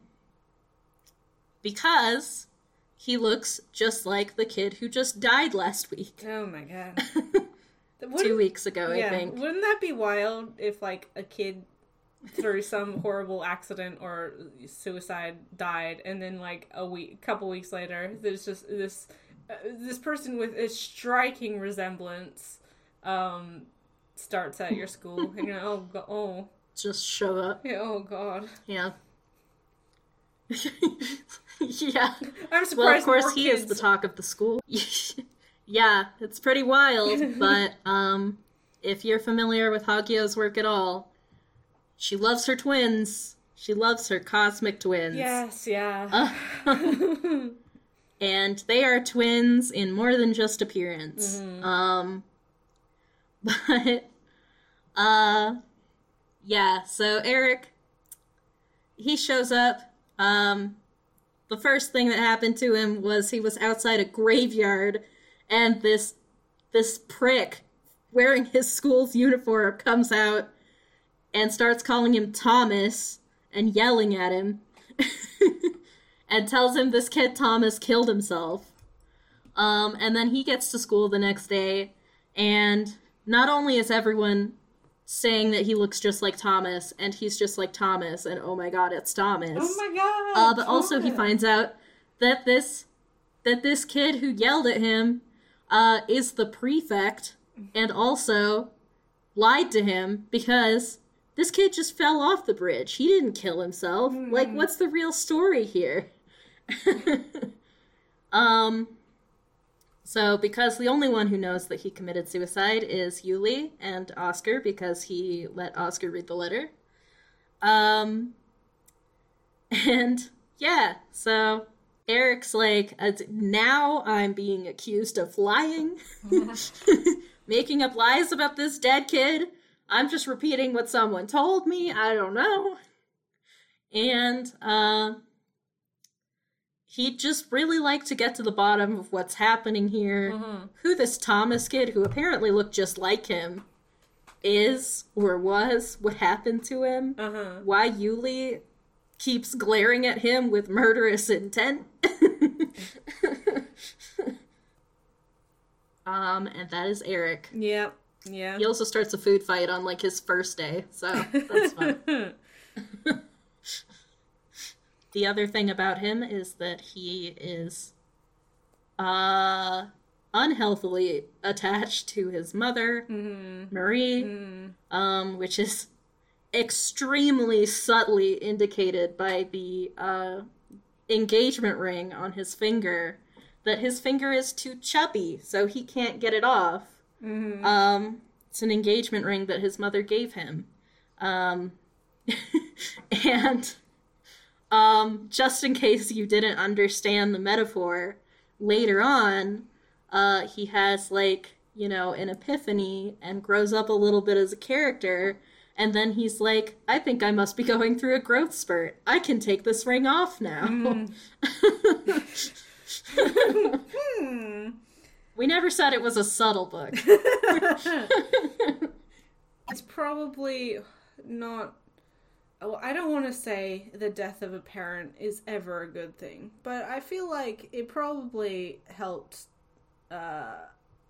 because he looks just like the kid who just died last week. Oh my god. Two weeks ago, yeah, I think. Wouldn't that be wild if like a kid through some horrible accident or suicide died and then like a week couple weeks later there's just this uh, this person with a striking resemblance um starts at your school and you're oh go- oh Just show up. yeah, oh god Yeah. yeah. I'm surprised Well, of course, he kids... is the talk of the school. yeah, it's pretty wild, but um, if you're familiar with Hagio's work at all, she loves her twins. She loves her cosmic twins. yes yeah and they are twins in more than just appearance. Mm-hmm. Um, but uh, yeah. So Eric, he shows up. Um, the first thing that happened to him was he was outside a graveyard, and this this prick wearing his school's uniform comes out and starts calling him Thomas and yelling at him. and tells him this kid Thomas killed himself. Um, and then he gets to school the next day, and not only is everyone saying that he looks just like Thomas, and he's just like Thomas, and oh my god, it's Thomas. oh my god uh, but also he finds out that this that this kid who yelled at him uh, is the prefect, and also lied to him because this kid just fell off the bridge. He didn't kill himself. Like, what's the real story here? um. So, because the only one who knows that he committed suicide is Yuli and Oscar, because he let Oscar read the letter. Um. And yeah, so Eric's like, uh, now I'm being accused of lying, making up lies about this dead kid. I'm just repeating what someone told me. I don't know. And uh, he'd just really like to get to the bottom of what's happening here. Mhm. Who this Thomas kid, who apparently looked just like him, is or was, what happened to him, uh-huh why Yuli keeps glaring at him with murderous intent. um, and that is Eric. yeah yeah He also starts a food fight on like his first day, so that's fun. the other thing about him is that he is uh unhealthily attached to his mother, Mhm. Marie, Mm. um, which is extremely subtly indicated by the uh, engagement ring on his finger that his finger is too chubby, so he can't get it off. Mhm. Um, it's an engagement ring that his mother gave him. Um, and um, just in case you didn't understand the metaphor, later on, uh, he has like, you know, an epiphany and grows up a little bit as a character. And then he's like, I think I must be going through a growth spurt. I can take this ring off now. Hmm. we never said it was a subtle book. it's probably not well, I don't want to say the death of a parent is ever a good thing, but I feel like it probably helped uh,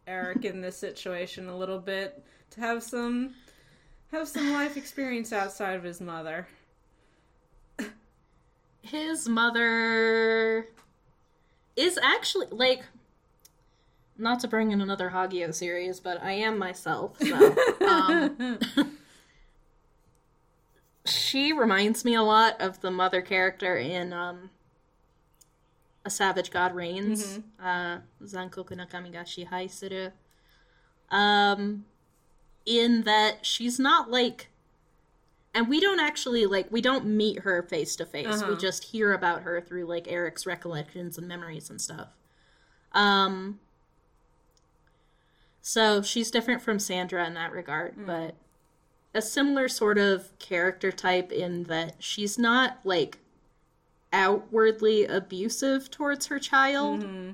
Eric in this situation a little bit to have some have some life experience outside of his mother. his mother is actually like not to bring in another Hagio series, but I am myself. So, um, she reminds me a lot of the mother character in um, A Savage God Reigns. Uh, Zankoku no Kami ga Shihai Suru. Um, in that she's not like and we don't actually like we don't meet her face to face. We Uh-huh. just hear about her through like Eric's recollections and memories and stuff. Um so she's different from Sandra in that regard, Hmm. but a similar sort of character type in that she's not like outwardly abusive towards her child, Mm-hmm.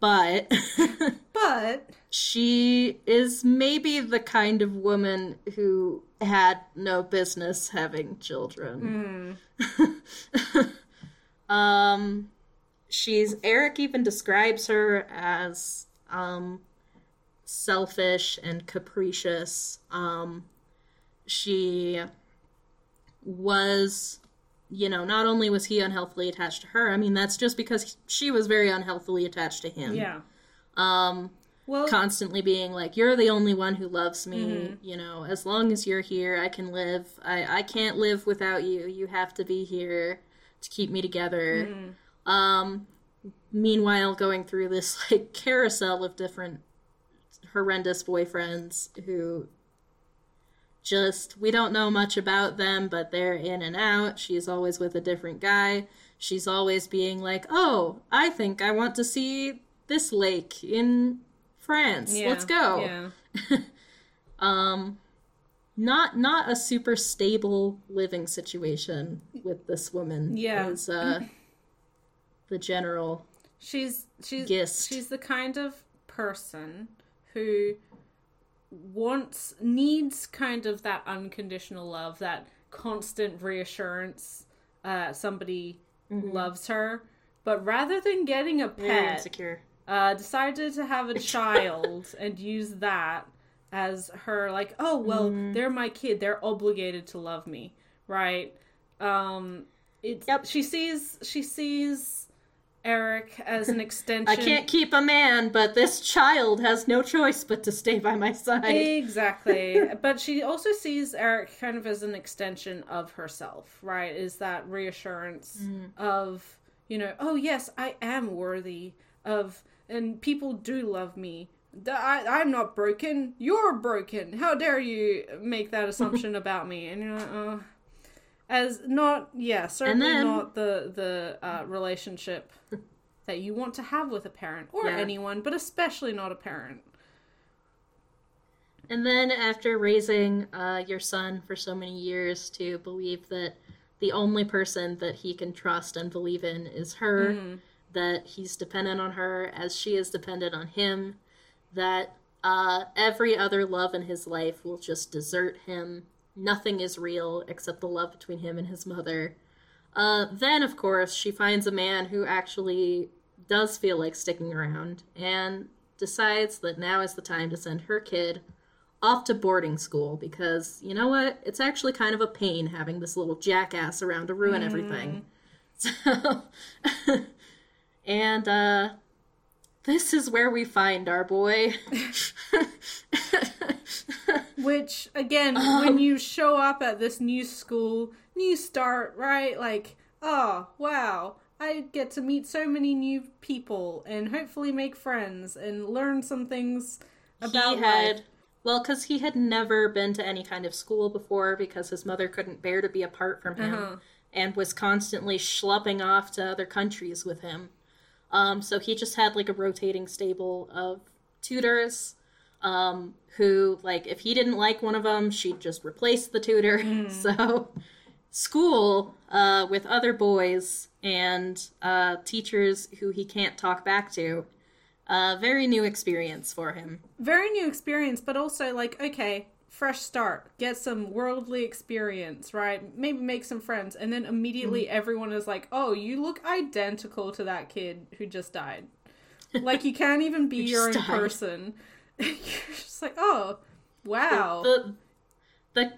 but But she is maybe the kind of woman who had no business having children. um she's Eric even describes her as um selfish and capricious. Um she was you know, not only was he unhealthily attached to her, I mean that's just because she was very unhealthily attached to him. yeah. Um Well, constantly being like you're the only one who loves me Mm-hmm. you know as long as you're here i can live i i can't live without you you have to be here to keep me together Mm-hmm. um meanwhile going through this like carousel of different horrendous boyfriends who just we don't know much about them but they're in and out she's always with a different guy she's always being like oh i think i want to see this lake in france yeah, let's go Yeah. um not not a super stable living situation with this woman Yeah. is uh the general She's she's Gist. she's the kind of person who wants needs kind of that unconditional love, that constant reassurance uh somebody loves her. But rather than getting a pet, uh, decided to have a child and use that as her like oh well Mm-hmm. they're my kid they're obligated to love me right um it's Yep. she sees she sees eric as an extension. I can't keep a man but this child has no choice but to stay by my side. Exactly. But she also sees eric kind of as an extension of herself right? Is that reassurance mm. of you know oh yes i am worthy of and people do love me. I, i'm not broken. You're broken. How dare you make that assumption about me? And you're like oh as not yeah certainly then- not the the uh, relationship that you want to have with a parent or Yeah. anyone but especially not a parent And then after raising uh, your son for so many years to believe that the only person that he can trust and believe in is her, that he's dependent on her as she is dependent on him, that uh, every other love in his life will just desert him. Nothing is real except the love between him and his mother. Uh, then, of course, she finds a man who actually does feel like sticking around and decides that now is the time to send her kid off to boarding school because you know what? It's actually kind of a pain having this little jackass around to ruin everything. So, and uh, this is where we find our boy. Which again, Um, when you show up at this new school, new start, right? Like, oh wow, I get to meet so many new people and hopefully make friends and learn some things about he had life. well because he had never been to any kind of school before because his mother couldn't bear to be apart from him Uh-huh. and was constantly schlepping off to other countries with him um, so he just had like a rotating stable of tutors um, who like if he didn't like one of them she'd just replace the tutor. So school uh, with other boys and uh, teachers who he can't talk back to uh, very new experience for him. Very new experience, but also like, okay, fresh start, get some worldly experience, right? Maybe make some friends, and then immediately Mm-hmm. everyone is like, oh, you look identical to that kid who just died. Like you can't even be your own died. person. You're just like, oh, wow. the the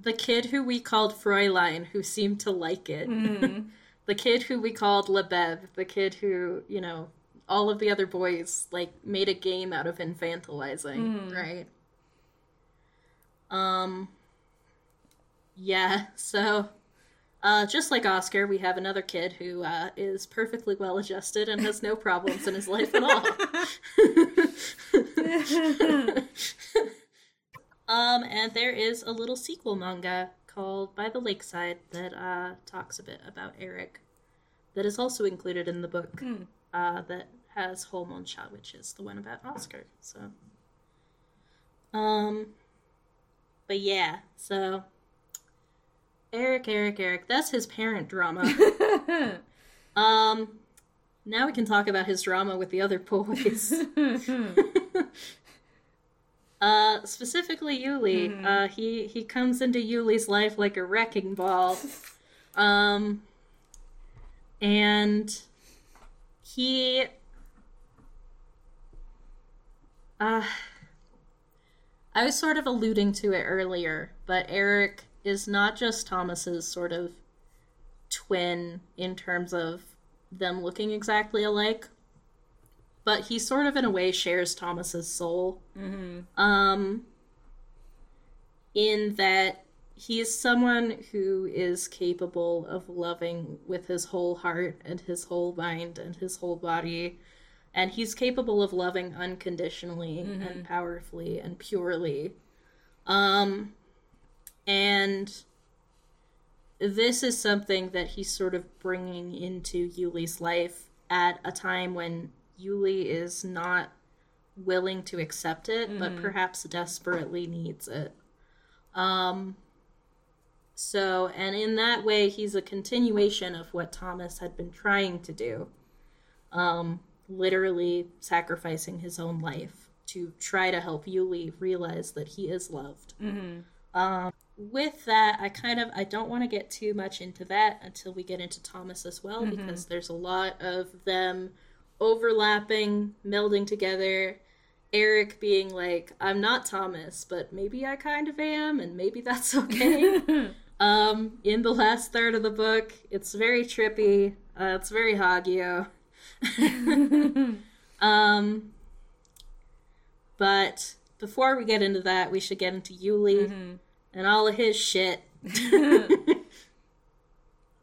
the kid who we called Fräulein who seemed to like it. the kid who we called Lebev, the kid who, you know, all of the other boys like made a game out of infantilizing, right? Um yeah, so uh, just like Oscar, we have another kid who uh, is perfectly well adjusted and has no problems in his life at all. Um, and there is a little sequel manga called By the Lakeside that uh, talks a bit about Eric, that is also included in the book. Mm. Uh, that has Homonsha, which is the one about Oscar. So, um, but yeah, so Eric, Eric, Eric. That's his parent drama. um, now we can talk about his drama with the other boys. uh, specifically Yuli. Mhm. Uh, he he comes into Yuli's life like a wrecking ball. Um, and he uh I was sort of alluding to it earlier, but Eric is not just Thomas's sort of twin in terms of them looking exactly alike, but he sort of in a way shares Thomas's soul. hmm Um in that he is someone who is capable of loving with his whole heart and his whole mind and his whole body and he's capable of loving unconditionally and powerfully and purely um and this is something that he's sort of bringing into Yuli's life at a time when Yuli is not willing to accept it, but perhaps desperately needs it. Um, so, and in that way, he's a continuation of what Thomas had been trying to do. Um, literally sacrificing his own life to try to help Yuli realize that he is loved. hmm Um, with that, I kind of I don't want to get too much into that until we get into Thomas as well, because there's a lot of them overlapping, melding together. Eric being like, "I'm not Thomas, but maybe I kind of am, and maybe that's okay." um, in the last third of the book, it's very trippy. Uh, it's very Hagio. um, but before we get into that, we should get into Yuli Mhm. and all of his shit.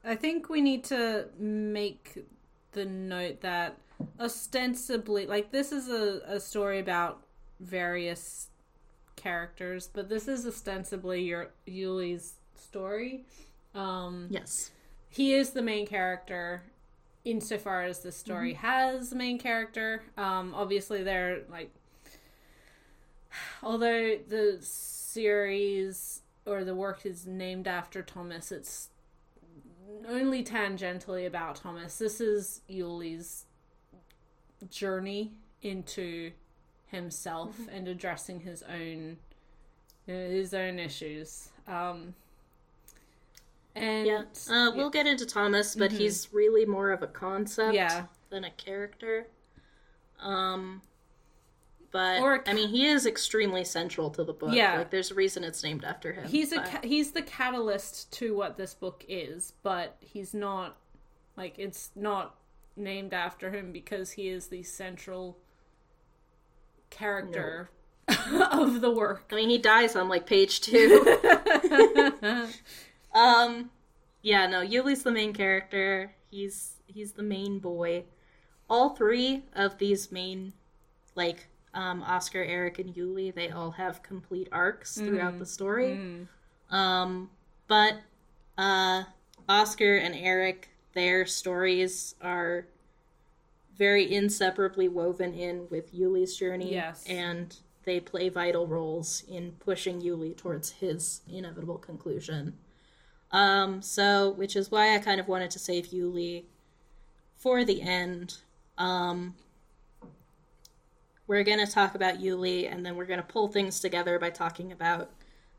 I think we need to make the note that ostensibly, like, this is a, a story about various characters, but this is ostensibly your Yuli's story. Um, yes. he is the main character insofar as the story has a main character. Um, obviously, they're like, although the series or the work is named after Thomas, it's only tangentially about Thomas. This is Yuli's journey into himself and addressing his own his own issues. Um, and Yeah. Uh, we'll get into Thomas, but Mhm. he's really more of a concept Yeah. than a character. Um, but Or I mean, he is extremely central to the book. Yeah. like there's a reason it's named after him. he's a ca- he's the catalyst to what this book is, but he's not like it's not named after him because he is the central character of the work. I mean, he dies on like page two. um, yeah, no, Yuli's the main character. He's he's the main boy. All three of these main, like um, Oscar, Eric, and Yuli, they all have complete arcs throughout the story. Mm. Um, but uh, Oscar and Eric, their stories are very inseparably woven in with Yuli's journey. Yes. And they play vital roles in pushing Yuli towards his inevitable conclusion. Um, so, which is why I kind of wanted to save Yuli for the end. Um, we're going to talk about Yuli, and then we're going to pull things together by talking about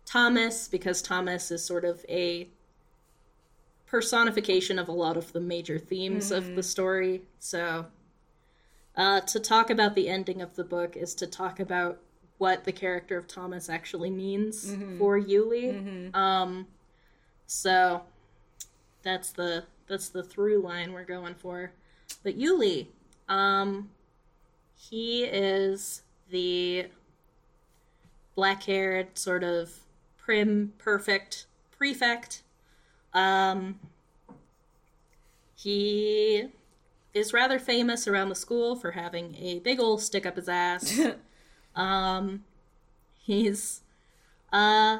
Thomas, because Thomas is sort of a personification of a lot of the major themes of the story. So, uh, to talk about the ending of the book is to talk about what the character of Thomas actually means for Yuli. Um, so that's the that's the through line we're going for. But Yuli, um, he is the black-haired sort of prim, perfect prefect. Um, he is rather famous around the school for having a big ol' stick up his ass. um, he's Uh,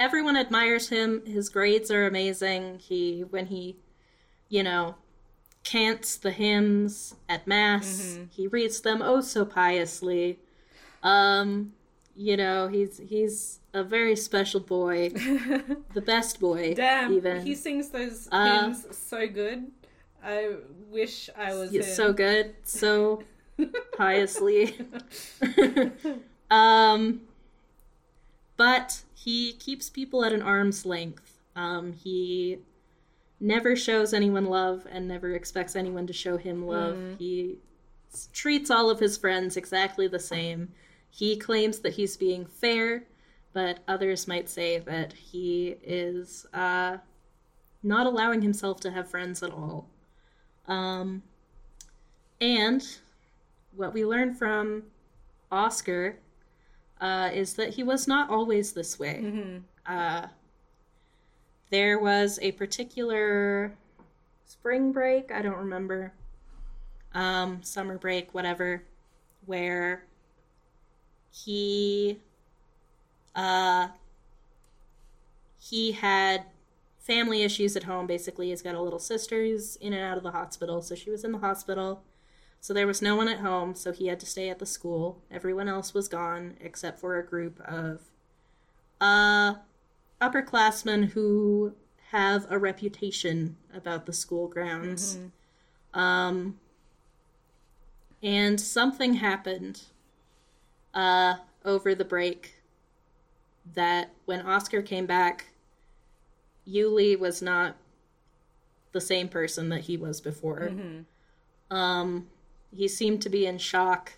everyone admires him. His grades are amazing. He when he, you know, cants the hymns at mass, Mm-hmm. he reads them oh so piously. Um, you know, he's he's a very special boy, the best boy. Damn, even he sings those Uh, hymns so good. I wish I was him. So good, so piously. um, but he keeps people at an arm's length. Um, he never shows anyone love and never expects anyone to show him love. He s- treats all of his friends exactly the same. He claims that he's being fair, but others might say that he is uh, not allowing himself to have friends at all. Um, and what we learn from Oscar uh, is that he was not always this way. Uh, there was a particular spring break, I don't remember, um, summer break, whatever, where he uh, he had family issues at home. Basically, he's got a little sister who's in and out of the hospital, so she was in the hospital. So there was no one at home, so he had to stay at the school. Everyone else was gone except for a group of uh upperclassmen who have a reputation about the school grounds. Um and something happened uh over the break that when Oscar came back, Yuli was not the same person that he was before. Um, he seemed to be in shock,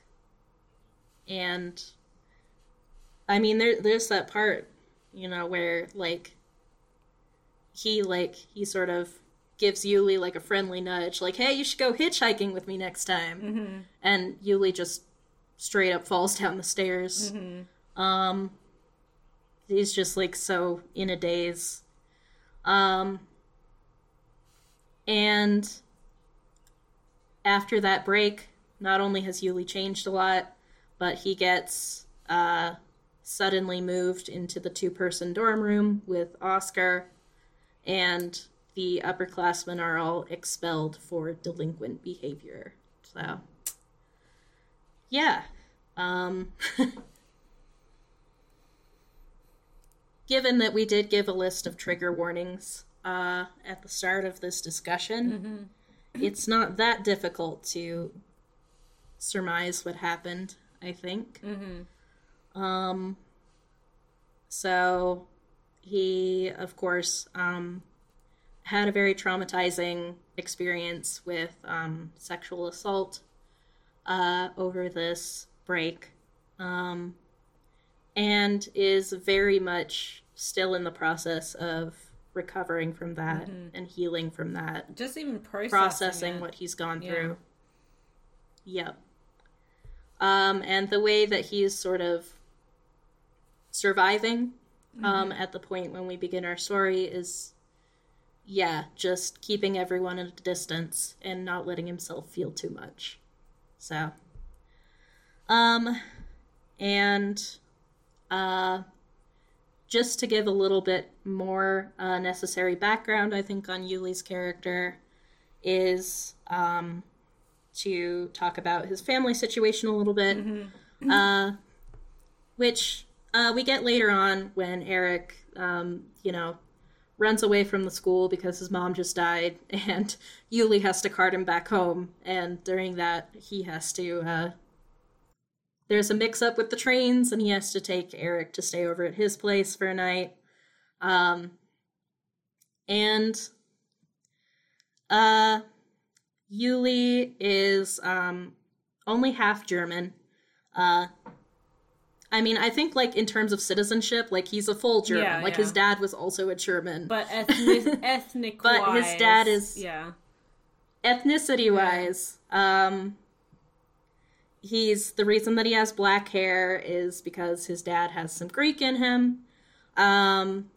and I mean, there there's that part, you know, where like he like he sort of gives Yuli like a friendly nudge, like, "Hey, you should go hitchhiking with me next time," and Yuli just straight up falls down the stairs. Um, he's just like so in a daze. Um, and after that break, not only has Yuli changed a lot, but he gets uh, suddenly moved into the two person dorm room with Oscar, and the upperclassmen are all expelled for delinquent behavior. So, yeah. Um, given that we did give a list of trigger warnings uh, at the start of this discussion, it's not that difficult to surmise what happened, I think. Um, so he, of course, um, had a very traumatizing experience with um, sexual assault uh, over this break. Um, and is very much still in the process of recovering from that and healing from that, Just even processing, processing what he's gone Yeah. through. Yep. Um, and the way that he's sort of surviving um, at the point when we begin our story is, yeah, just keeping everyone at a distance and not letting himself feel too much. So, um, and uh, just to give a little bit more uh, necessary background, I think, on Yuli's character is um, to talk about his family situation a little bit, uh, which uh, we get later on when Eric, um, you know, runs away from the school because his mom just died, and Yuli has to cart him back home. And during that, he has to. There's a mix up with the trains, and he has to take Eric to stay over at his place for a night. Um, and uh, Yuli is um, only half German. Uh, I mean, I think like in terms of citizenship, like he's a full German. Yeah, like yeah. his dad was also a German. But ethnic, ethnic But his dad is- yeah. ethnicity wise, um, he's the reason that he has black hair is because his dad has some Greek in him. Um,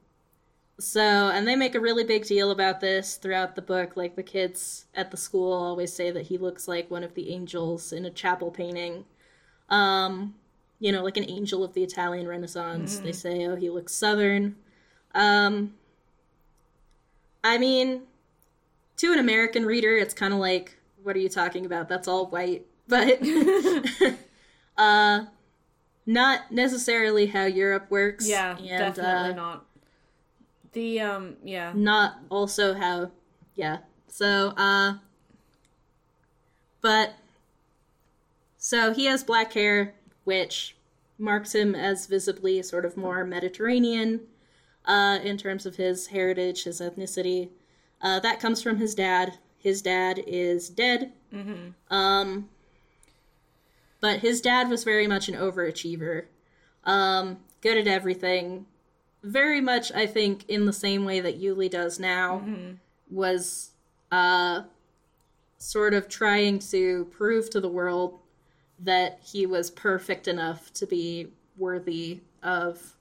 so, and they make a really big deal about this throughout the book. Like the kids at the school always say that he looks like one of the angels in a chapel painting. Um, you know, like an angel of the Italian Renaissance. They say, oh, he looks southern. Um, I mean, to an American reader, it's kind of like, what are you talking about? That's all white. But, uh, not necessarily how Europe works. Yeah, and, definitely uh, not. The um, yeah, not also how yeah. So uh but so he has black hair which marks him as visibly sort of more mediterranean uh in terms of his heritage his ethnicity. Uh that comes from his dad. His dad is dead. Um but his dad was very much an overachiever. Um good at everything. Very much i think in the same way that yuli does now was uh sort of trying to prove to the world that he was perfect enough to be worthy of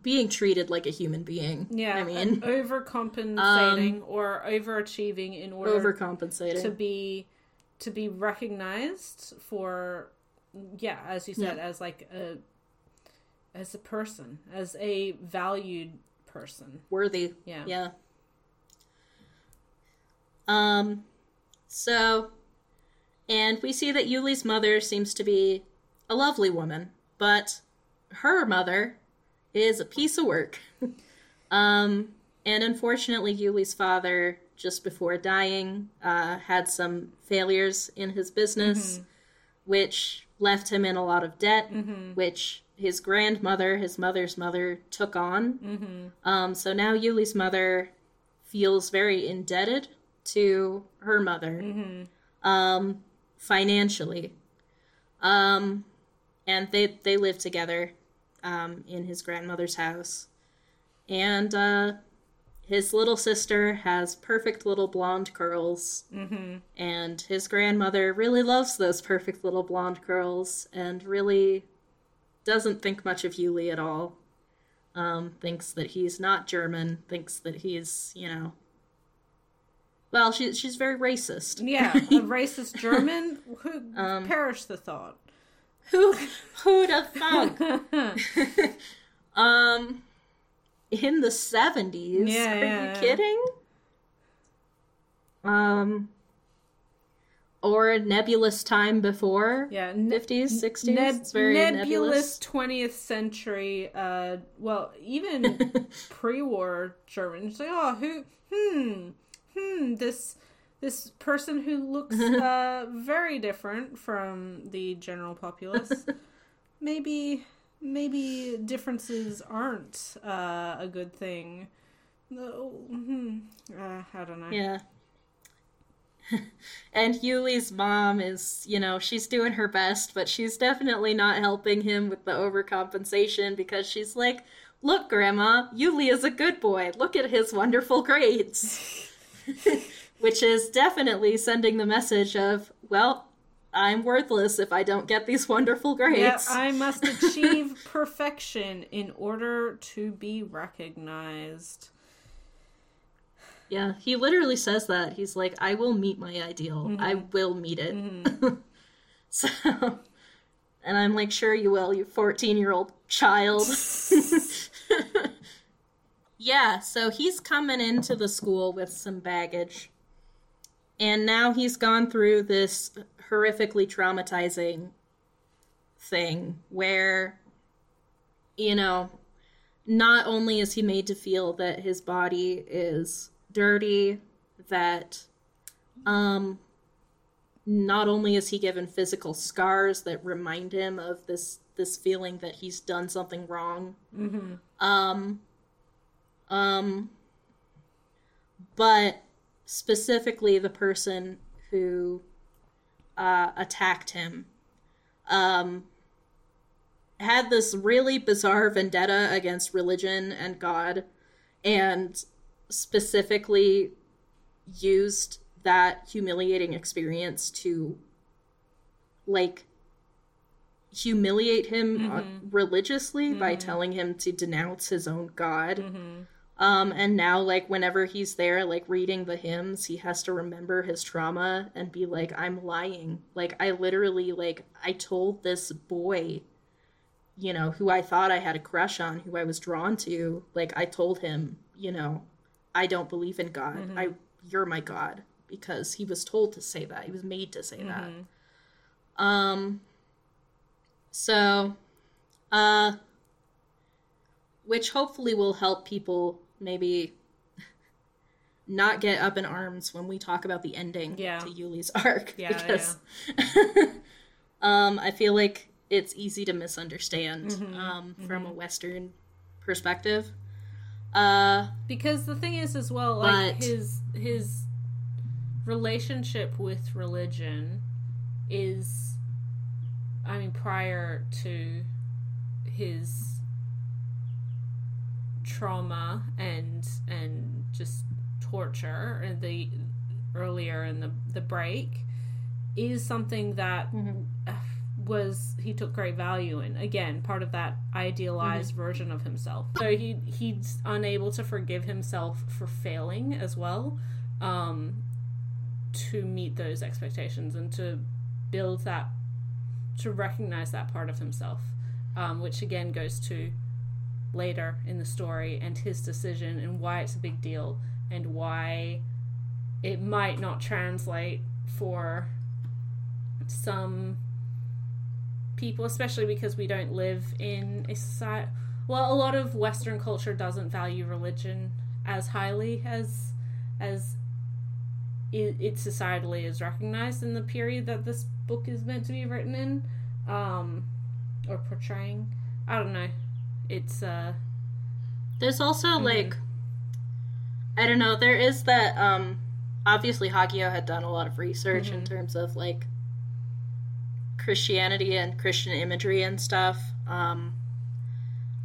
being treated like a human being. Yeah. i mean overcompensating or overachieving in order overcompensating. to be to be recognized for yeah, as you said, as like a as a person, as a valued person. worthy Yeah. Yeah. Um, so, and we see that Yuli's mother seems to be a lovely woman, but her mother is a piece of work. um, and unfortunately, Yuli's father, just before dying, uh, had some failures in his business, which left him in a lot of debt, which his grandmother, his mother's mother, took on. Um, so now Yuli's mother feels very indebted to her mother um, financially. Um, and they, they live together um, in his grandmother's house. And uh, his little sister has perfect little blonde curls. And his grandmother really loves those perfect little blonde curls and really doesn't think much of Yuli at all um, thinks that he's not German, thinks that he's, you know. Well, she, she's very racist. Yeah, a racist German who Um, perish the thought. Who who'd have thunk? um, in the seventies? Yeah, Are yeah, you kidding? Um, or a nebulous time before? Yeah, ne- Fifties, sixties. neb- it's very nebulous nebulous. 20th century uh well even pre-war german it's like oh who hmm hmm this this person who looks uh very different from the general populace maybe maybe differences aren't uh a good thing no hmm, uh, i don't know Yeah. and Yuli's mom is, you know, she's doing her best, but she's definitely not helping him with the overcompensation because she's like, Look, Grandma, Yuli is a good boy. Look at his wonderful grades. Which is definitely sending the message of, well, I'm worthless if I don't get these wonderful grades. yeah, I must achieve perfection in order to be recognized. Yeah, he literally says that. He's like, I will meet my ideal. I mm-hmm. will meet it. Mm-hmm. so, and I'm like, sure you will, you 14 year old child. yeah, so he's coming into the school with some baggage. And now he's gone through this horrifically traumatizing thing where, you know, not only is he made to feel that his body is dirty, that um not only is he given physical scars that remind him of this this feeling that he's done something wrong. Um um but specifically the person who uh attacked him. Um had this really bizarre vendetta against religion and God and specifically used that humiliating experience to like humiliate him uh, religiously by telling him to denounce his own god um and now like whenever he's there like reading the hymns he has to remember his trauma and be like i'm lying like i literally like i told this boy you know, who I thought I had a crush on, who I was drawn to, like I told him, you know, I don't believe in God. Mm-hmm. I you're my God because he was told to say that. He was made to say that. Mm-hmm. Um so uh which hopefully will help people maybe not get up in arms when we talk about the ending Yeah. to Yuli's arc Yeah, because um I feel like it's easy to misunderstand Mm-hmm. um from a western perspective. Uh because the thing is as well like But- his his relationship with religion is i mean prior to his trauma and and just torture and the earlier in the the break is something that uh, was he took great value in. Again part of that idealized version of himself. So he he's unable to forgive himself for failing as well um to meet those expectations and to build that to recognize that part of himself um which again goes to later in the story and his decision and why it's a big deal and why it might not translate for some people, especially because we don't live in a society. Well, a lot of Western culture doesn't value religion as highly as as it, societally is recognized in the period that this book is meant to be written in, um, or portraying. I don't know. It's uh, There's also Mm-hmm. like I don't know, there is that um obviously Hagio had done a lot of research Mm-hmm. in terms of like Christianity and Christian imagery and stuff. Um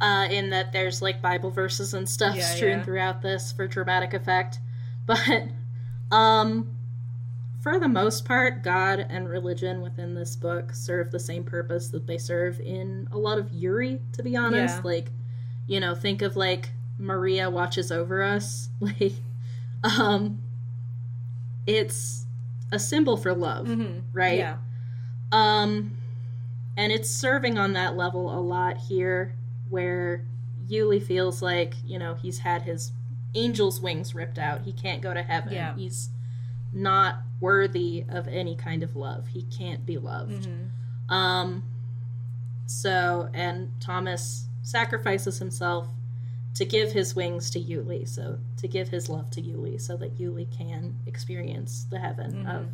uh in that there's like Bible verses and stuff Yeah, strewn yeah. throughout this for dramatic effect. But um for the most part, God and religion within this book serve the same purpose that they serve in a lot of Yuri, to be honest. Yeah. Like, you know, think of like Maria watches over us. Like, um, it's a symbol for love, mhm. right? yeah, Um, and it's serving on that level a lot here, where Yuli feels like you know he's had his angel's wings ripped out. He can't go to heaven. Yeah. He's not worthy of any kind of love. He can't be loved. Mhm. Um, so, and Thomas sacrifices himself to give his wings to Yuli, so to give his love to Yuli, so that Yuli can experience the heaven Mhm. of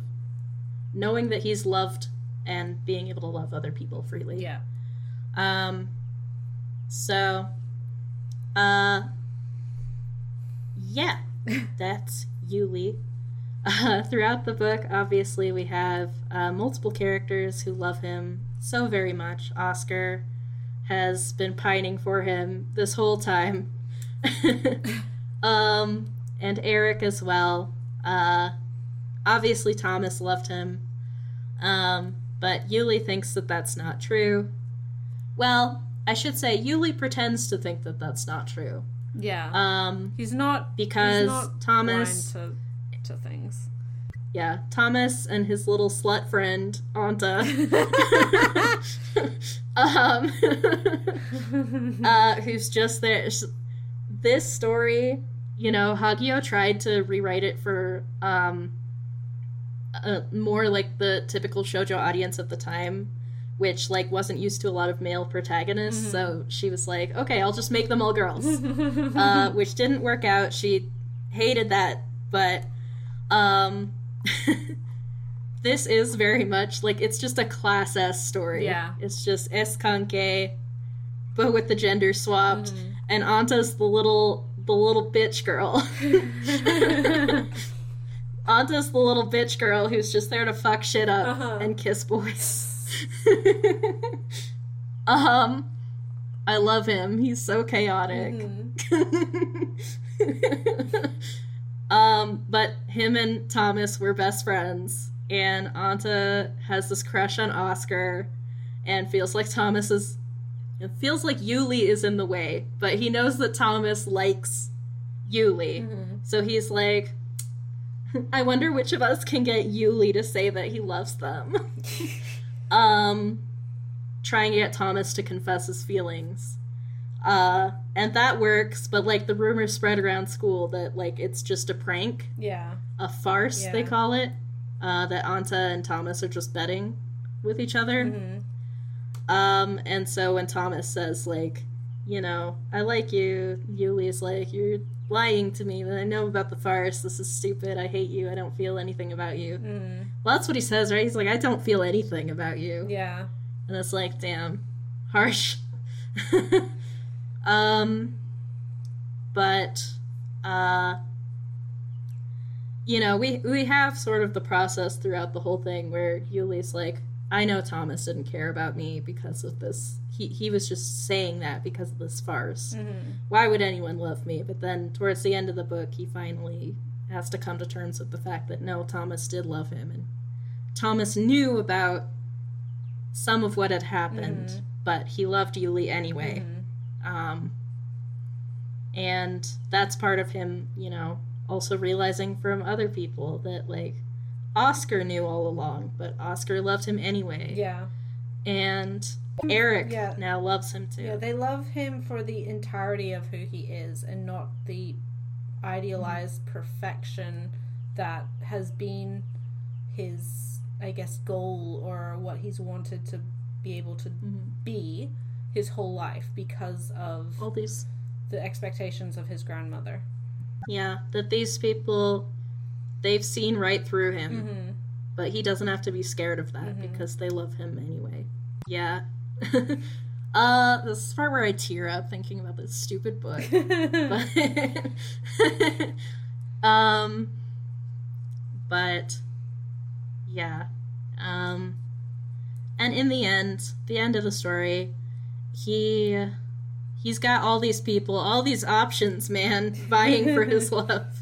knowing that he's loved and being able to love other people freely. yeah. Um, so, uh, yeah, that's Yuli. Uh, throughout the book, obviously, we have uh, multiple characters who love him so very much. Oscar has been pining for him this whole time. um, and Eric as well. Uh, obviously, Thomas loved him. Um, but Yuli thinks that that's not true. Well, I should say Yuli pretends to think that that's not true. Yeah. Um, he's not because he's not Thomas, to to things. yeah, Thomas and his little slut friend Ante, um, uh, who's just there. This story, you know, Hagio tried to rewrite it for um, uh, more like the typical shojo audience of the time, which like wasn't used to a lot of male protagonists. So she was like, okay, I'll just make them all girls, uh, which didn't work out. She hated that, but um, this is very much like it's just a class S story. Yeah. it's just S kankei, but with the gender swapped, Mm-hmm. and Ante's the little the little bitch girl. Ante's the little bitch girl who's just there to fuck shit up Uh-huh. and kiss boys. um, I love him. He's so chaotic. Mhm. Um, but him and Thomas were best friends, and Ante has this crush on Oscar, and feels like Thomas is. It feels like Yuli is in the way, but he knows that Thomas likes Yuli, Mhm. so he's like, I wonder which of us can get Yuli to say that he loves them. um, trying to get Thomas to confess his feelings. Uh, and that works, but like the rumors spread around school that like it's just a prank, Yeah. a farce they call it. Uh, that Ante and Thomas are just betting with each other. hmm Um, and so when Thomas says like, you know, I like you, Yuli's like, you're lying to me. I know about the farce. This is stupid. I hate you. I don't feel anything about you. Mm. Well, that's what he says, right? He's like, I don't feel anything about you. Yeah. And it's like, damn, harsh. um, but, uh, you know, we we have sort of the process throughout the whole thing where Yuli's like, I know Thomas didn't care about me because of this. He he was just saying that because of this farce. hmm Why would anyone love me? But then towards the end of the book, he finally has to come to terms with the fact that no, Thomas did love him, and Thomas knew about some of what had happened, Mhm. but he loved Yuli anyway. Mhm. Um, and that's part of him, you know, also realizing from other people that like Oscar knew all along, but Oscar loved him anyway, Yeah. and Eric Yeah. now loves him too. Yeah, they love him for the entirety of who he is and not the idealized perfection that has been his, I guess, goal or what he's wanted to be able to Mhm. be his whole life because of All these the expectations of his grandmother. Yeah, that these people they've seen right through him, Mm-hmm. but he doesn't have to be scared of that Mhm. because they love him anyway. Yeah. uh this is the part where I tear up thinking about this stupid book. But um but yeah. Um and in the end, the end of the story, he he's got all these people, all these options, man, vying for his love.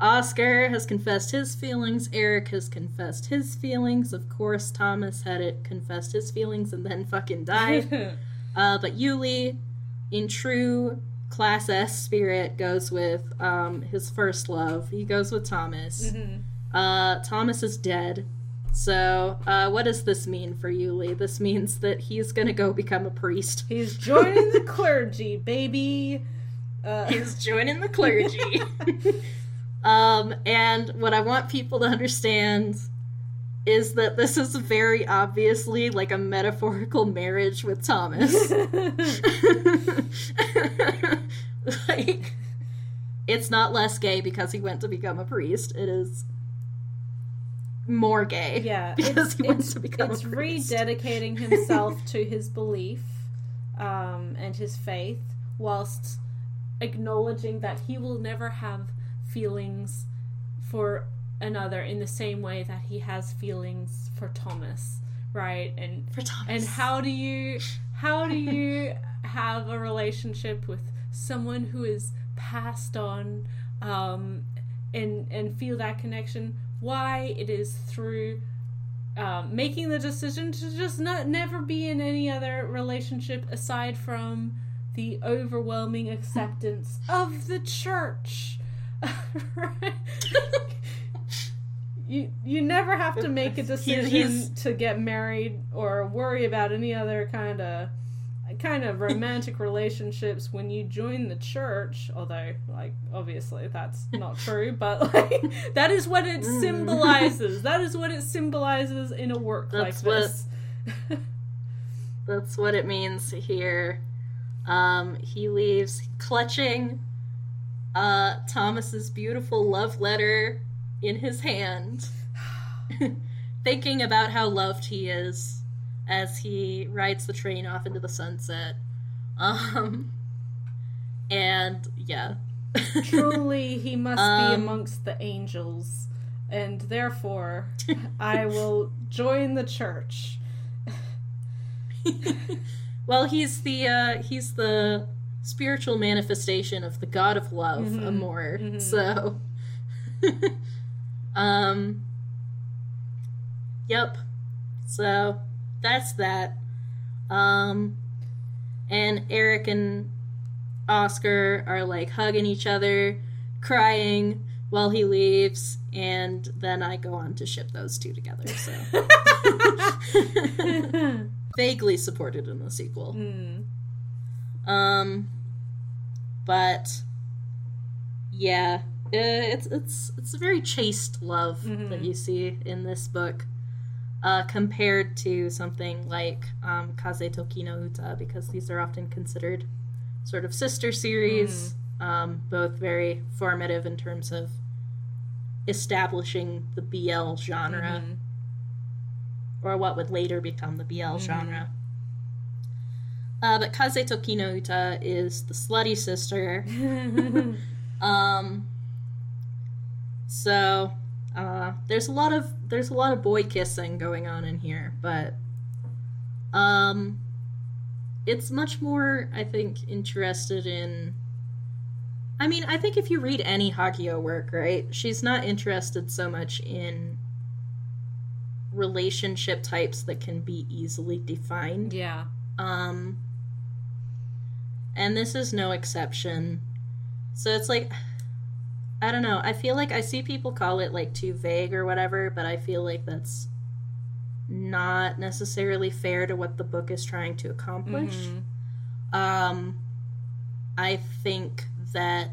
Oscar has confessed his feelings. Eric has confessed his feelings. Of course, Thomas had it confessed his feelings and then fucking died. Uh, but Yuli, in true Class S spirit, goes with um, his first love. He goes with Thomas. Mhm. Uh, Thomas is dead. So, uh, what does this mean for Yuli? This means that he's gonna go become a priest. He's joining the clergy, baby. Uh, He's joining the clergy. um, and what I want people to understand is that this is very obviously like a metaphorical marriage with Thomas. like, it's not less gay because he went to become a priest. It is more gay. yeah, because it's, he wants it's, to become it's rededicating himself to his belief um, and his faith, whilst acknowledging that he will never have feelings for another in the same way that he has feelings for Thomas, right? And for Thomas. and how do you how do you have a relationship with someone who is passed on um, and and feel that connection why it is through um, making the decision to just not never be in any other relationship aside from the overwhelming acceptance of the church. You you never have to make a decision he's- to get married or worry about any other kind of kind of romantic relationships when you join the church although like obviously that's not true but like that is what it Mm. symbolizes that is what it symbolizes in a work That's like what- this That's what it means here. Um, he leaves clutching uh, Thomas's beautiful love letter in his hand, thinking about how loved he is as he rides the train off into the sunset. Um, and yeah. truly he must be Um, amongst the angels and therefore i will join the church well, he's the uh, he's the spiritual manifestation of the god of love, Mhm, Amor. mhm. So, um, yep. So that's that. Um, and Eric and Oscar are like hugging each other, crying while he leaves, and then I go on to ship those two together. So. vaguely supported in the sequel. Mm. Um, but yeah, uh, it's it's it's a very chaste love Mhm. that you see in this book, uh, compared to something like um, Kaze to Ki no Uta, because these are often considered sort of sister series, um, both very formative in terms of establishing the BL genre, Mhm. or what would later become the BL Mhm. genre. Uh, but Kaze to Ki no Uta is the slutty sister. Um. So, uh, there's a lot of there's a lot of boy kissing going on in here, but um, it's much more I think interested in. I mean, I think if you read any Hagio work, right, she's not interested so much in relationship types that can be easily defined. yeah. Um, and this is no exception. So it's like, I don't know. I feel like I see people call it like too vague or whatever, but I feel like that's not necessarily fair to what the book is trying to accomplish. Mhm. Um, I think that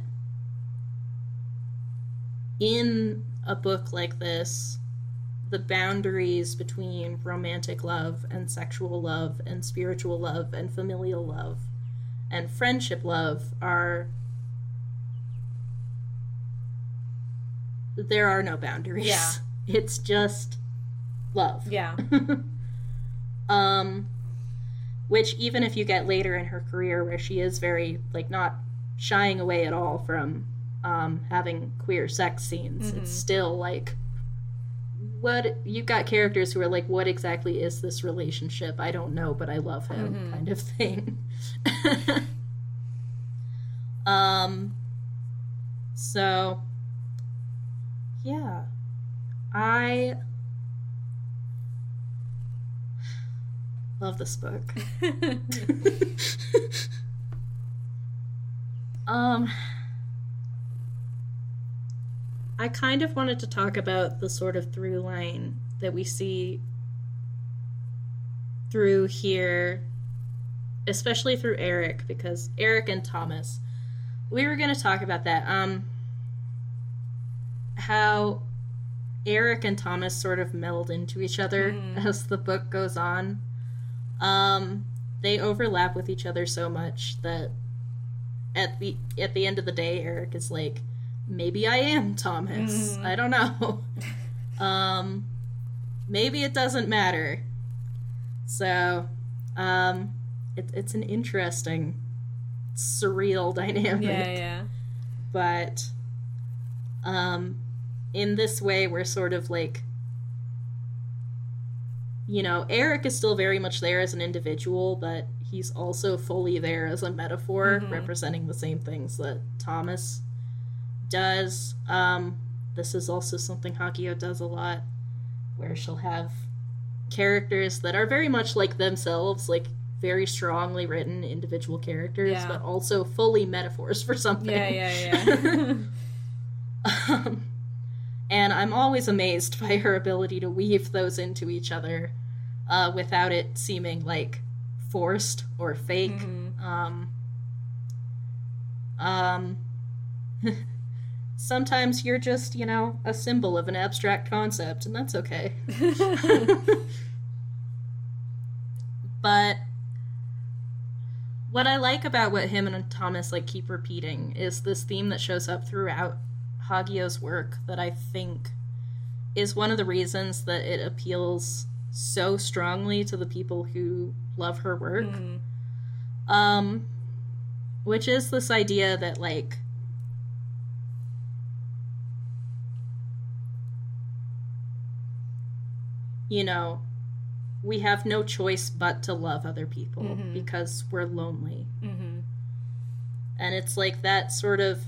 in a book like this, the boundaries between romantic love and sexual love and spiritual love and familial love and friendship love are. There are no boundaries. Yeah. It's just love. Yeah. um which even if you get later in her career where she is very like not shying away at all from um having queer sex scenes Mhm. it's still like what you've got characters who are like what exactly is this relationship i don't know but i love him Mhm. kind of thing um so yeah. I love this book. Um I kind of wanted to talk about the sort of through line that we see through here especially through Eric because Eric and Thomas we were going to talk about that. Um how Eric and Thomas sort of meld into each other Mhm. as the book goes on um they overlap with each other so much that at the at the end of the day Eric is like maybe I am Thomas. Mhm. I don't know. um maybe it doesn't matter. So um it, it's an interesting surreal dynamic yeah, yeah. but um in this way we're sort of like you know eric is still very much there as an individual but he's also fully there as a metaphor Mhm. representing the same things that thomas does um this is also something Hagio does a lot where she'll have characters that are very much like themselves like very strongly written individual characters Yeah. but also fully metaphors for something Yeah, yeah, yeah. um, and I'm always amazed by her ability to weave those into each other uh, without it seeming like forced or fake. Mhm. Um, um, sometimes you're just, you know, a symbol of an abstract concept, and that's okay. but what I like about what him and Thomas like keep repeating is this theme that shows up throughout Hagio's work that I think is one of the reasons that it appeals so strongly to the people who love her work. Mhm. Um which is this idea that like you know, we have no choice but to love other people Mhm. because we're lonely. Mhm. And it's like that sort of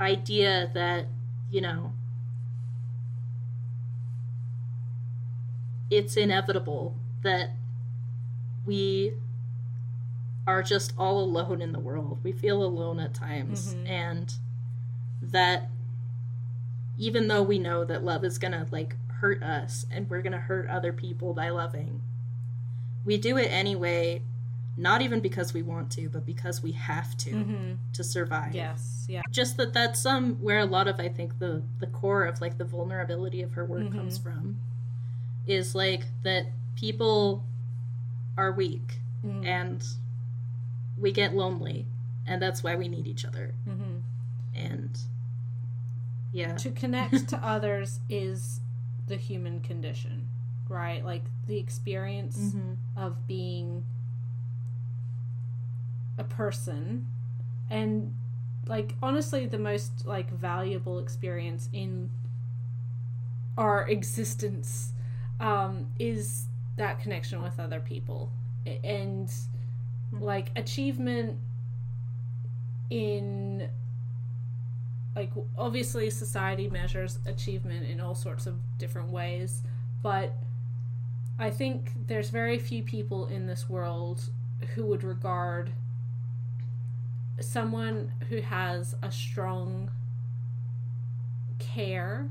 idea that, you know, it's inevitable that we are just all alone in the world. We feel alone at times. Mhm. And that even though we know that love is going to like hurt us and we're going to hurt other people by loving, we do it anyway, not even because we want to, but because we have to Mm-hmm. to survive. Yes. Yeah. Just that that's um where a lot of I think the the core of like the vulnerability of her work Mhm. comes from is like that people are weak Mm-hmm. and we get lonely and that's why we need each other Mm-hmm. and yeah to connect to others is the human condition right like the experience Mhm. of being a person. And like honestly the most like valuable experience in our existence um is that connection with other people. And like achievement in like obviously society measures achievement in all sorts of different ways but i think there's very few people in this world who would regard someone who has a strong care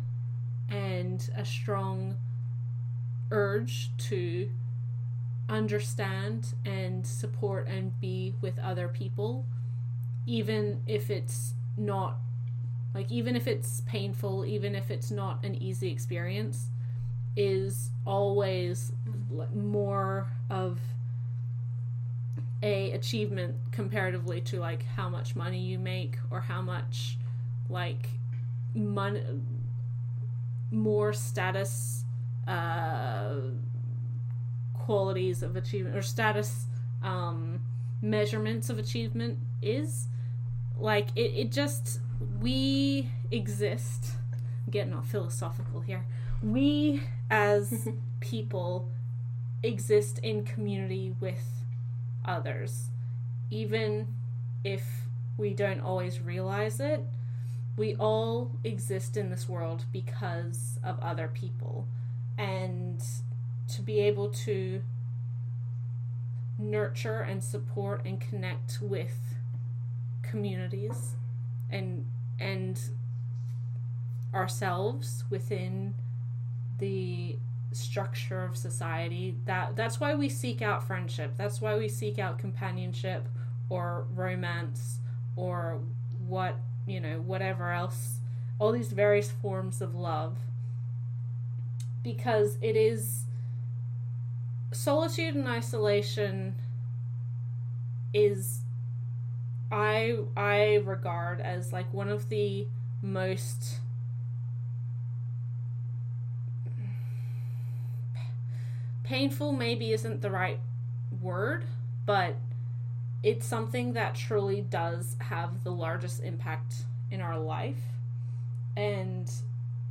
and a strong urge to understand and support and be with other people even if it's not like even if it's painful even if it's not an easy experience is always more of a achievement comparatively to like how much money you make or how much like money more status uh qualities of achievement or status um measurements of achievement is. Like it, it just we exist I'm getting all philosophical here. We as people exist in community with others. Even if we don't always realize it we all exist in this world because of other people. And to be able to nurture and support and connect with communities and and ourselves within the structure of society that that's why we seek out friendship. That's why we seek out companionship or romance or what you know whatever else all these various forms of love. Because it is solitude and isolation is i i regard as like one of the most painful maybe isn't the right word but it's something that truly does have the largest impact in our life. And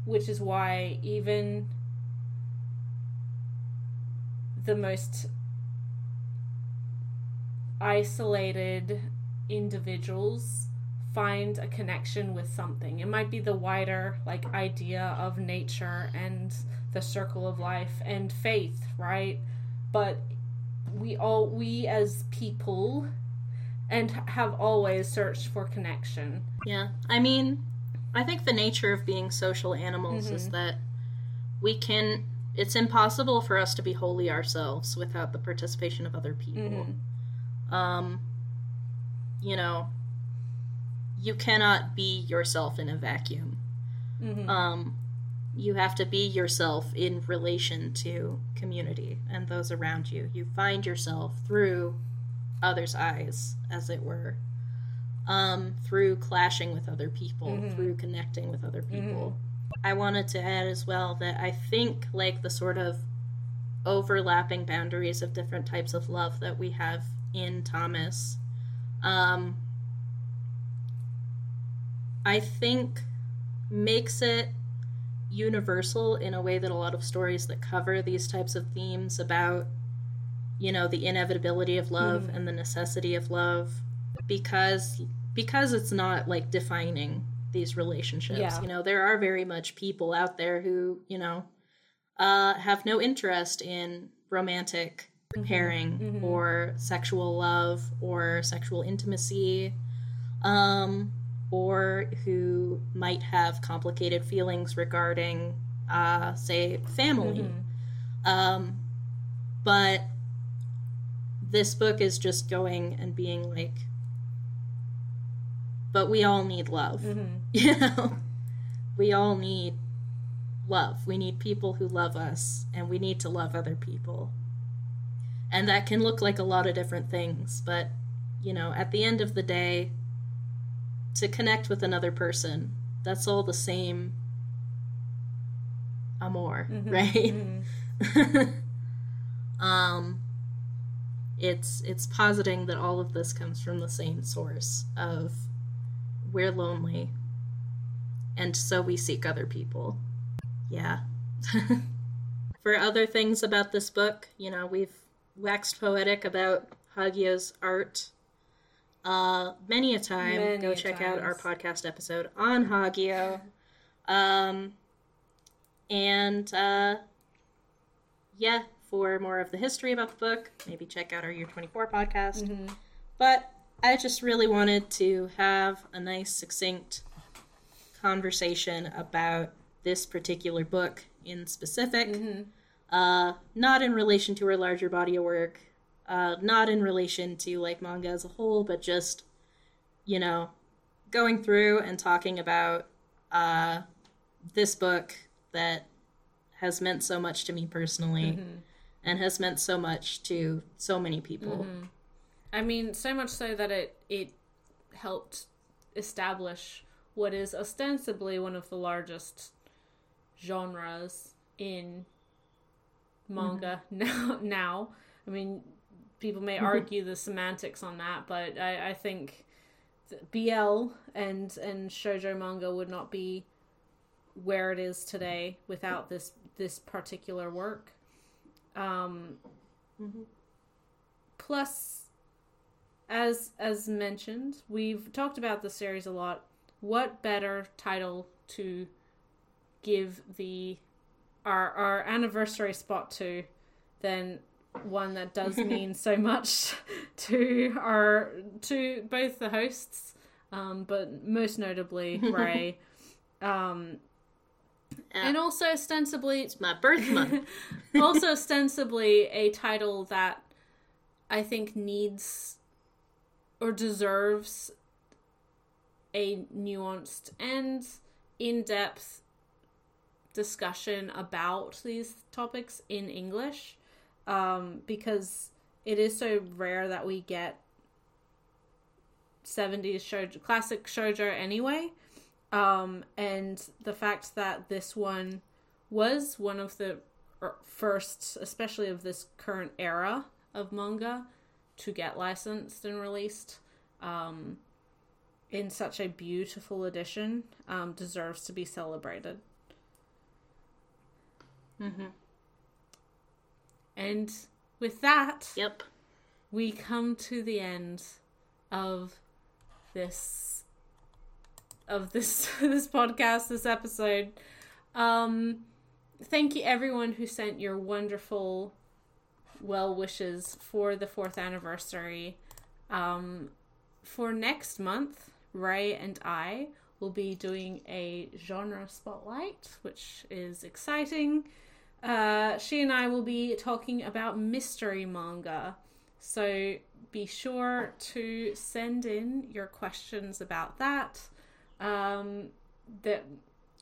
which is why even the most isolated individuals find a connection with something. It might be the wider like idea of nature and the circle of life and faith, right? But we all we as people and have always searched for connection. Yeah. I mean, I think the nature of being social animals is Mhm. that we can it's impossible for us to be wholly ourselves without the participation of other people. Mhm. Um you know, you cannot be yourself in a vacuum. Mhm. Um you have to be yourself in relation to community and those around you. You find yourself through others' eyes, as it were. Um, through clashing with other people, Mhm. through connecting with other people. I wanted to add as well that I think like the sort of overlapping boundaries of different types of love that we have in Thomas, um, I think makes it universal in a way that a lot of stories that cover these types of themes about you know the inevitability of love Mhm. and the necessity of love because because it's not like defining these relationships Yeah. you know there are very much people out there who you know uh, have no interest in romantic pairing Mhm. or sexual love or sexual intimacy um, or who might have complicated feelings regarding uh, say family Mhm. um, but this book is just going and being like, but we all need love. Mm-hmm. You know, we all need love. We need people who love us, and we need to love other people. And that can look like a lot of different things, but you know, at the end of the day, to connect with another person, that's all the same amor, Mhm. right? Mhm. um it's it's positing that all of this comes from the same source of we're lonely and so we seek other people yeah for other things about this book you know we've waxed poetic about hagio's art uh many a time Many go check out our podcast episode on hagio um and uh yeah, for more of the history about the book, maybe check out our Year 24 podcast. Mhm. But I just really wanted to have a nice, succinct conversation about this particular book in specific, Mhm. uh, not in relation to her larger body of work, uh, not in relation to like manga as a whole, but just, you know, going through and talking about uh, this book that has meant so much to me personally Mhm. and has meant so much to so many people. Mhm. I mean, so much so that it it helped establish what is ostensibly one of the largest genres in manga now. Now, I mean, people may argue the semantics on that, but I, I think BL and and shoujo manga would not be where it is today without this this particular work. Um, Mhm. plus as as mentioned we've talked about the series a lot what better title to give the our our anniversary spot to than one that does mean so much to our to both the hosts um but most notably ray um and also ostensibly It's my birth month. also ostensibly a title that I think needs or deserves a nuanced and in-depth discussion about these topics in English um, because it is so rare that we get 70s shoujo, classic shoujo anyway um, and the fact that this one was one of the er, first, especially of this current era of manga, to get licensed and released um, in such a beautiful edition um, deserves to be celebrated. hmm And with that, Yep. we come to the end of this of this this podcast this episode. Um thank you everyone who sent your wonderful well wishes for the fourth anniversary. Um for next month ray and i will be doing a genre spotlight which is exciting uh she and i will be talking about mystery manga so be sure to send in your questions about that. Um, that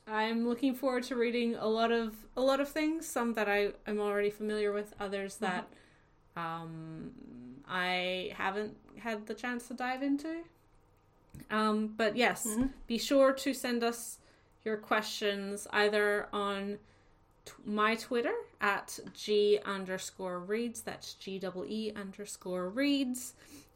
I'm looking forward to reading a lot of a lot of things. Some that I am already familiar with. Others that um, I haven't had the chance to dive into. Um, but yes, Mhm. be sure to send us your questions either on t- my Twitter at Gee underscore reads. That's G double E underscore reads.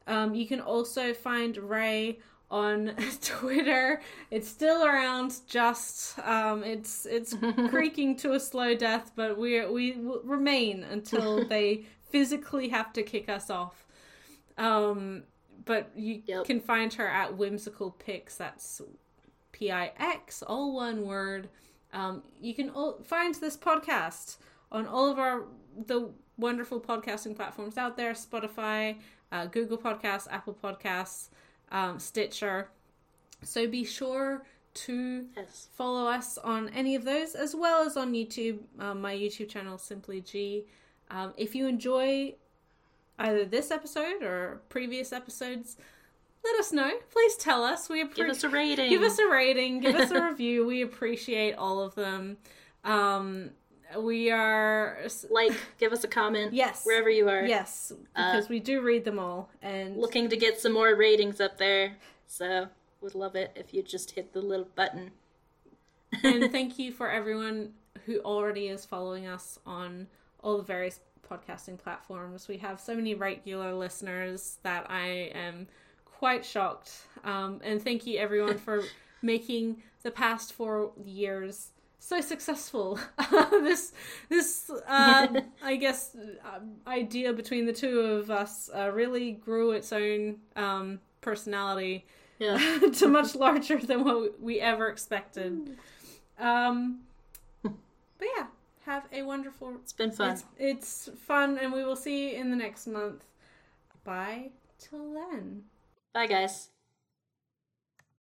Um, you can also find Ray on Twitter. It's still around. Just um, it's it's creaking to a slow death, but we we will remain until they physically have to kick us off. Um, but you Yep. can find her at whimsical pix. That's P I X, all one word. Um, you can all find this podcast on all of our the wonderful podcasting platforms out there: Spotify, uh, Google Podcasts, Apple Podcasts, um, Stitcher. So be sure to Yes. follow us on any of those, as well as on YouTube. Um, my YouTube channel, Simply Gee. Um, if you enjoy either this episode or previous episodes, let us know. Please tell us. We appreciate. Give us a rating. Give us a rating. Give us a review. We appreciate all of them. Um, we are like, give us a comment. Yes, wherever you are. Yes, because uh, we do read them all and looking to get some more ratings up there. So would love it if you just hit the little button. and thank you for everyone who already is following us on all the various podcasting platforms. We have so many regular listeners that I am quite shocked. Um, and thank you everyone for making the past four years so successful. this this uh, I guess uh, idea between the two of us uh, really grew its own um, personality yeah. to much larger than what we ever expected. Um, but yeah, have a wonderful. It's been fun. It's, it's fun, and we will see you in the next month. Bye till then. Bye, guys.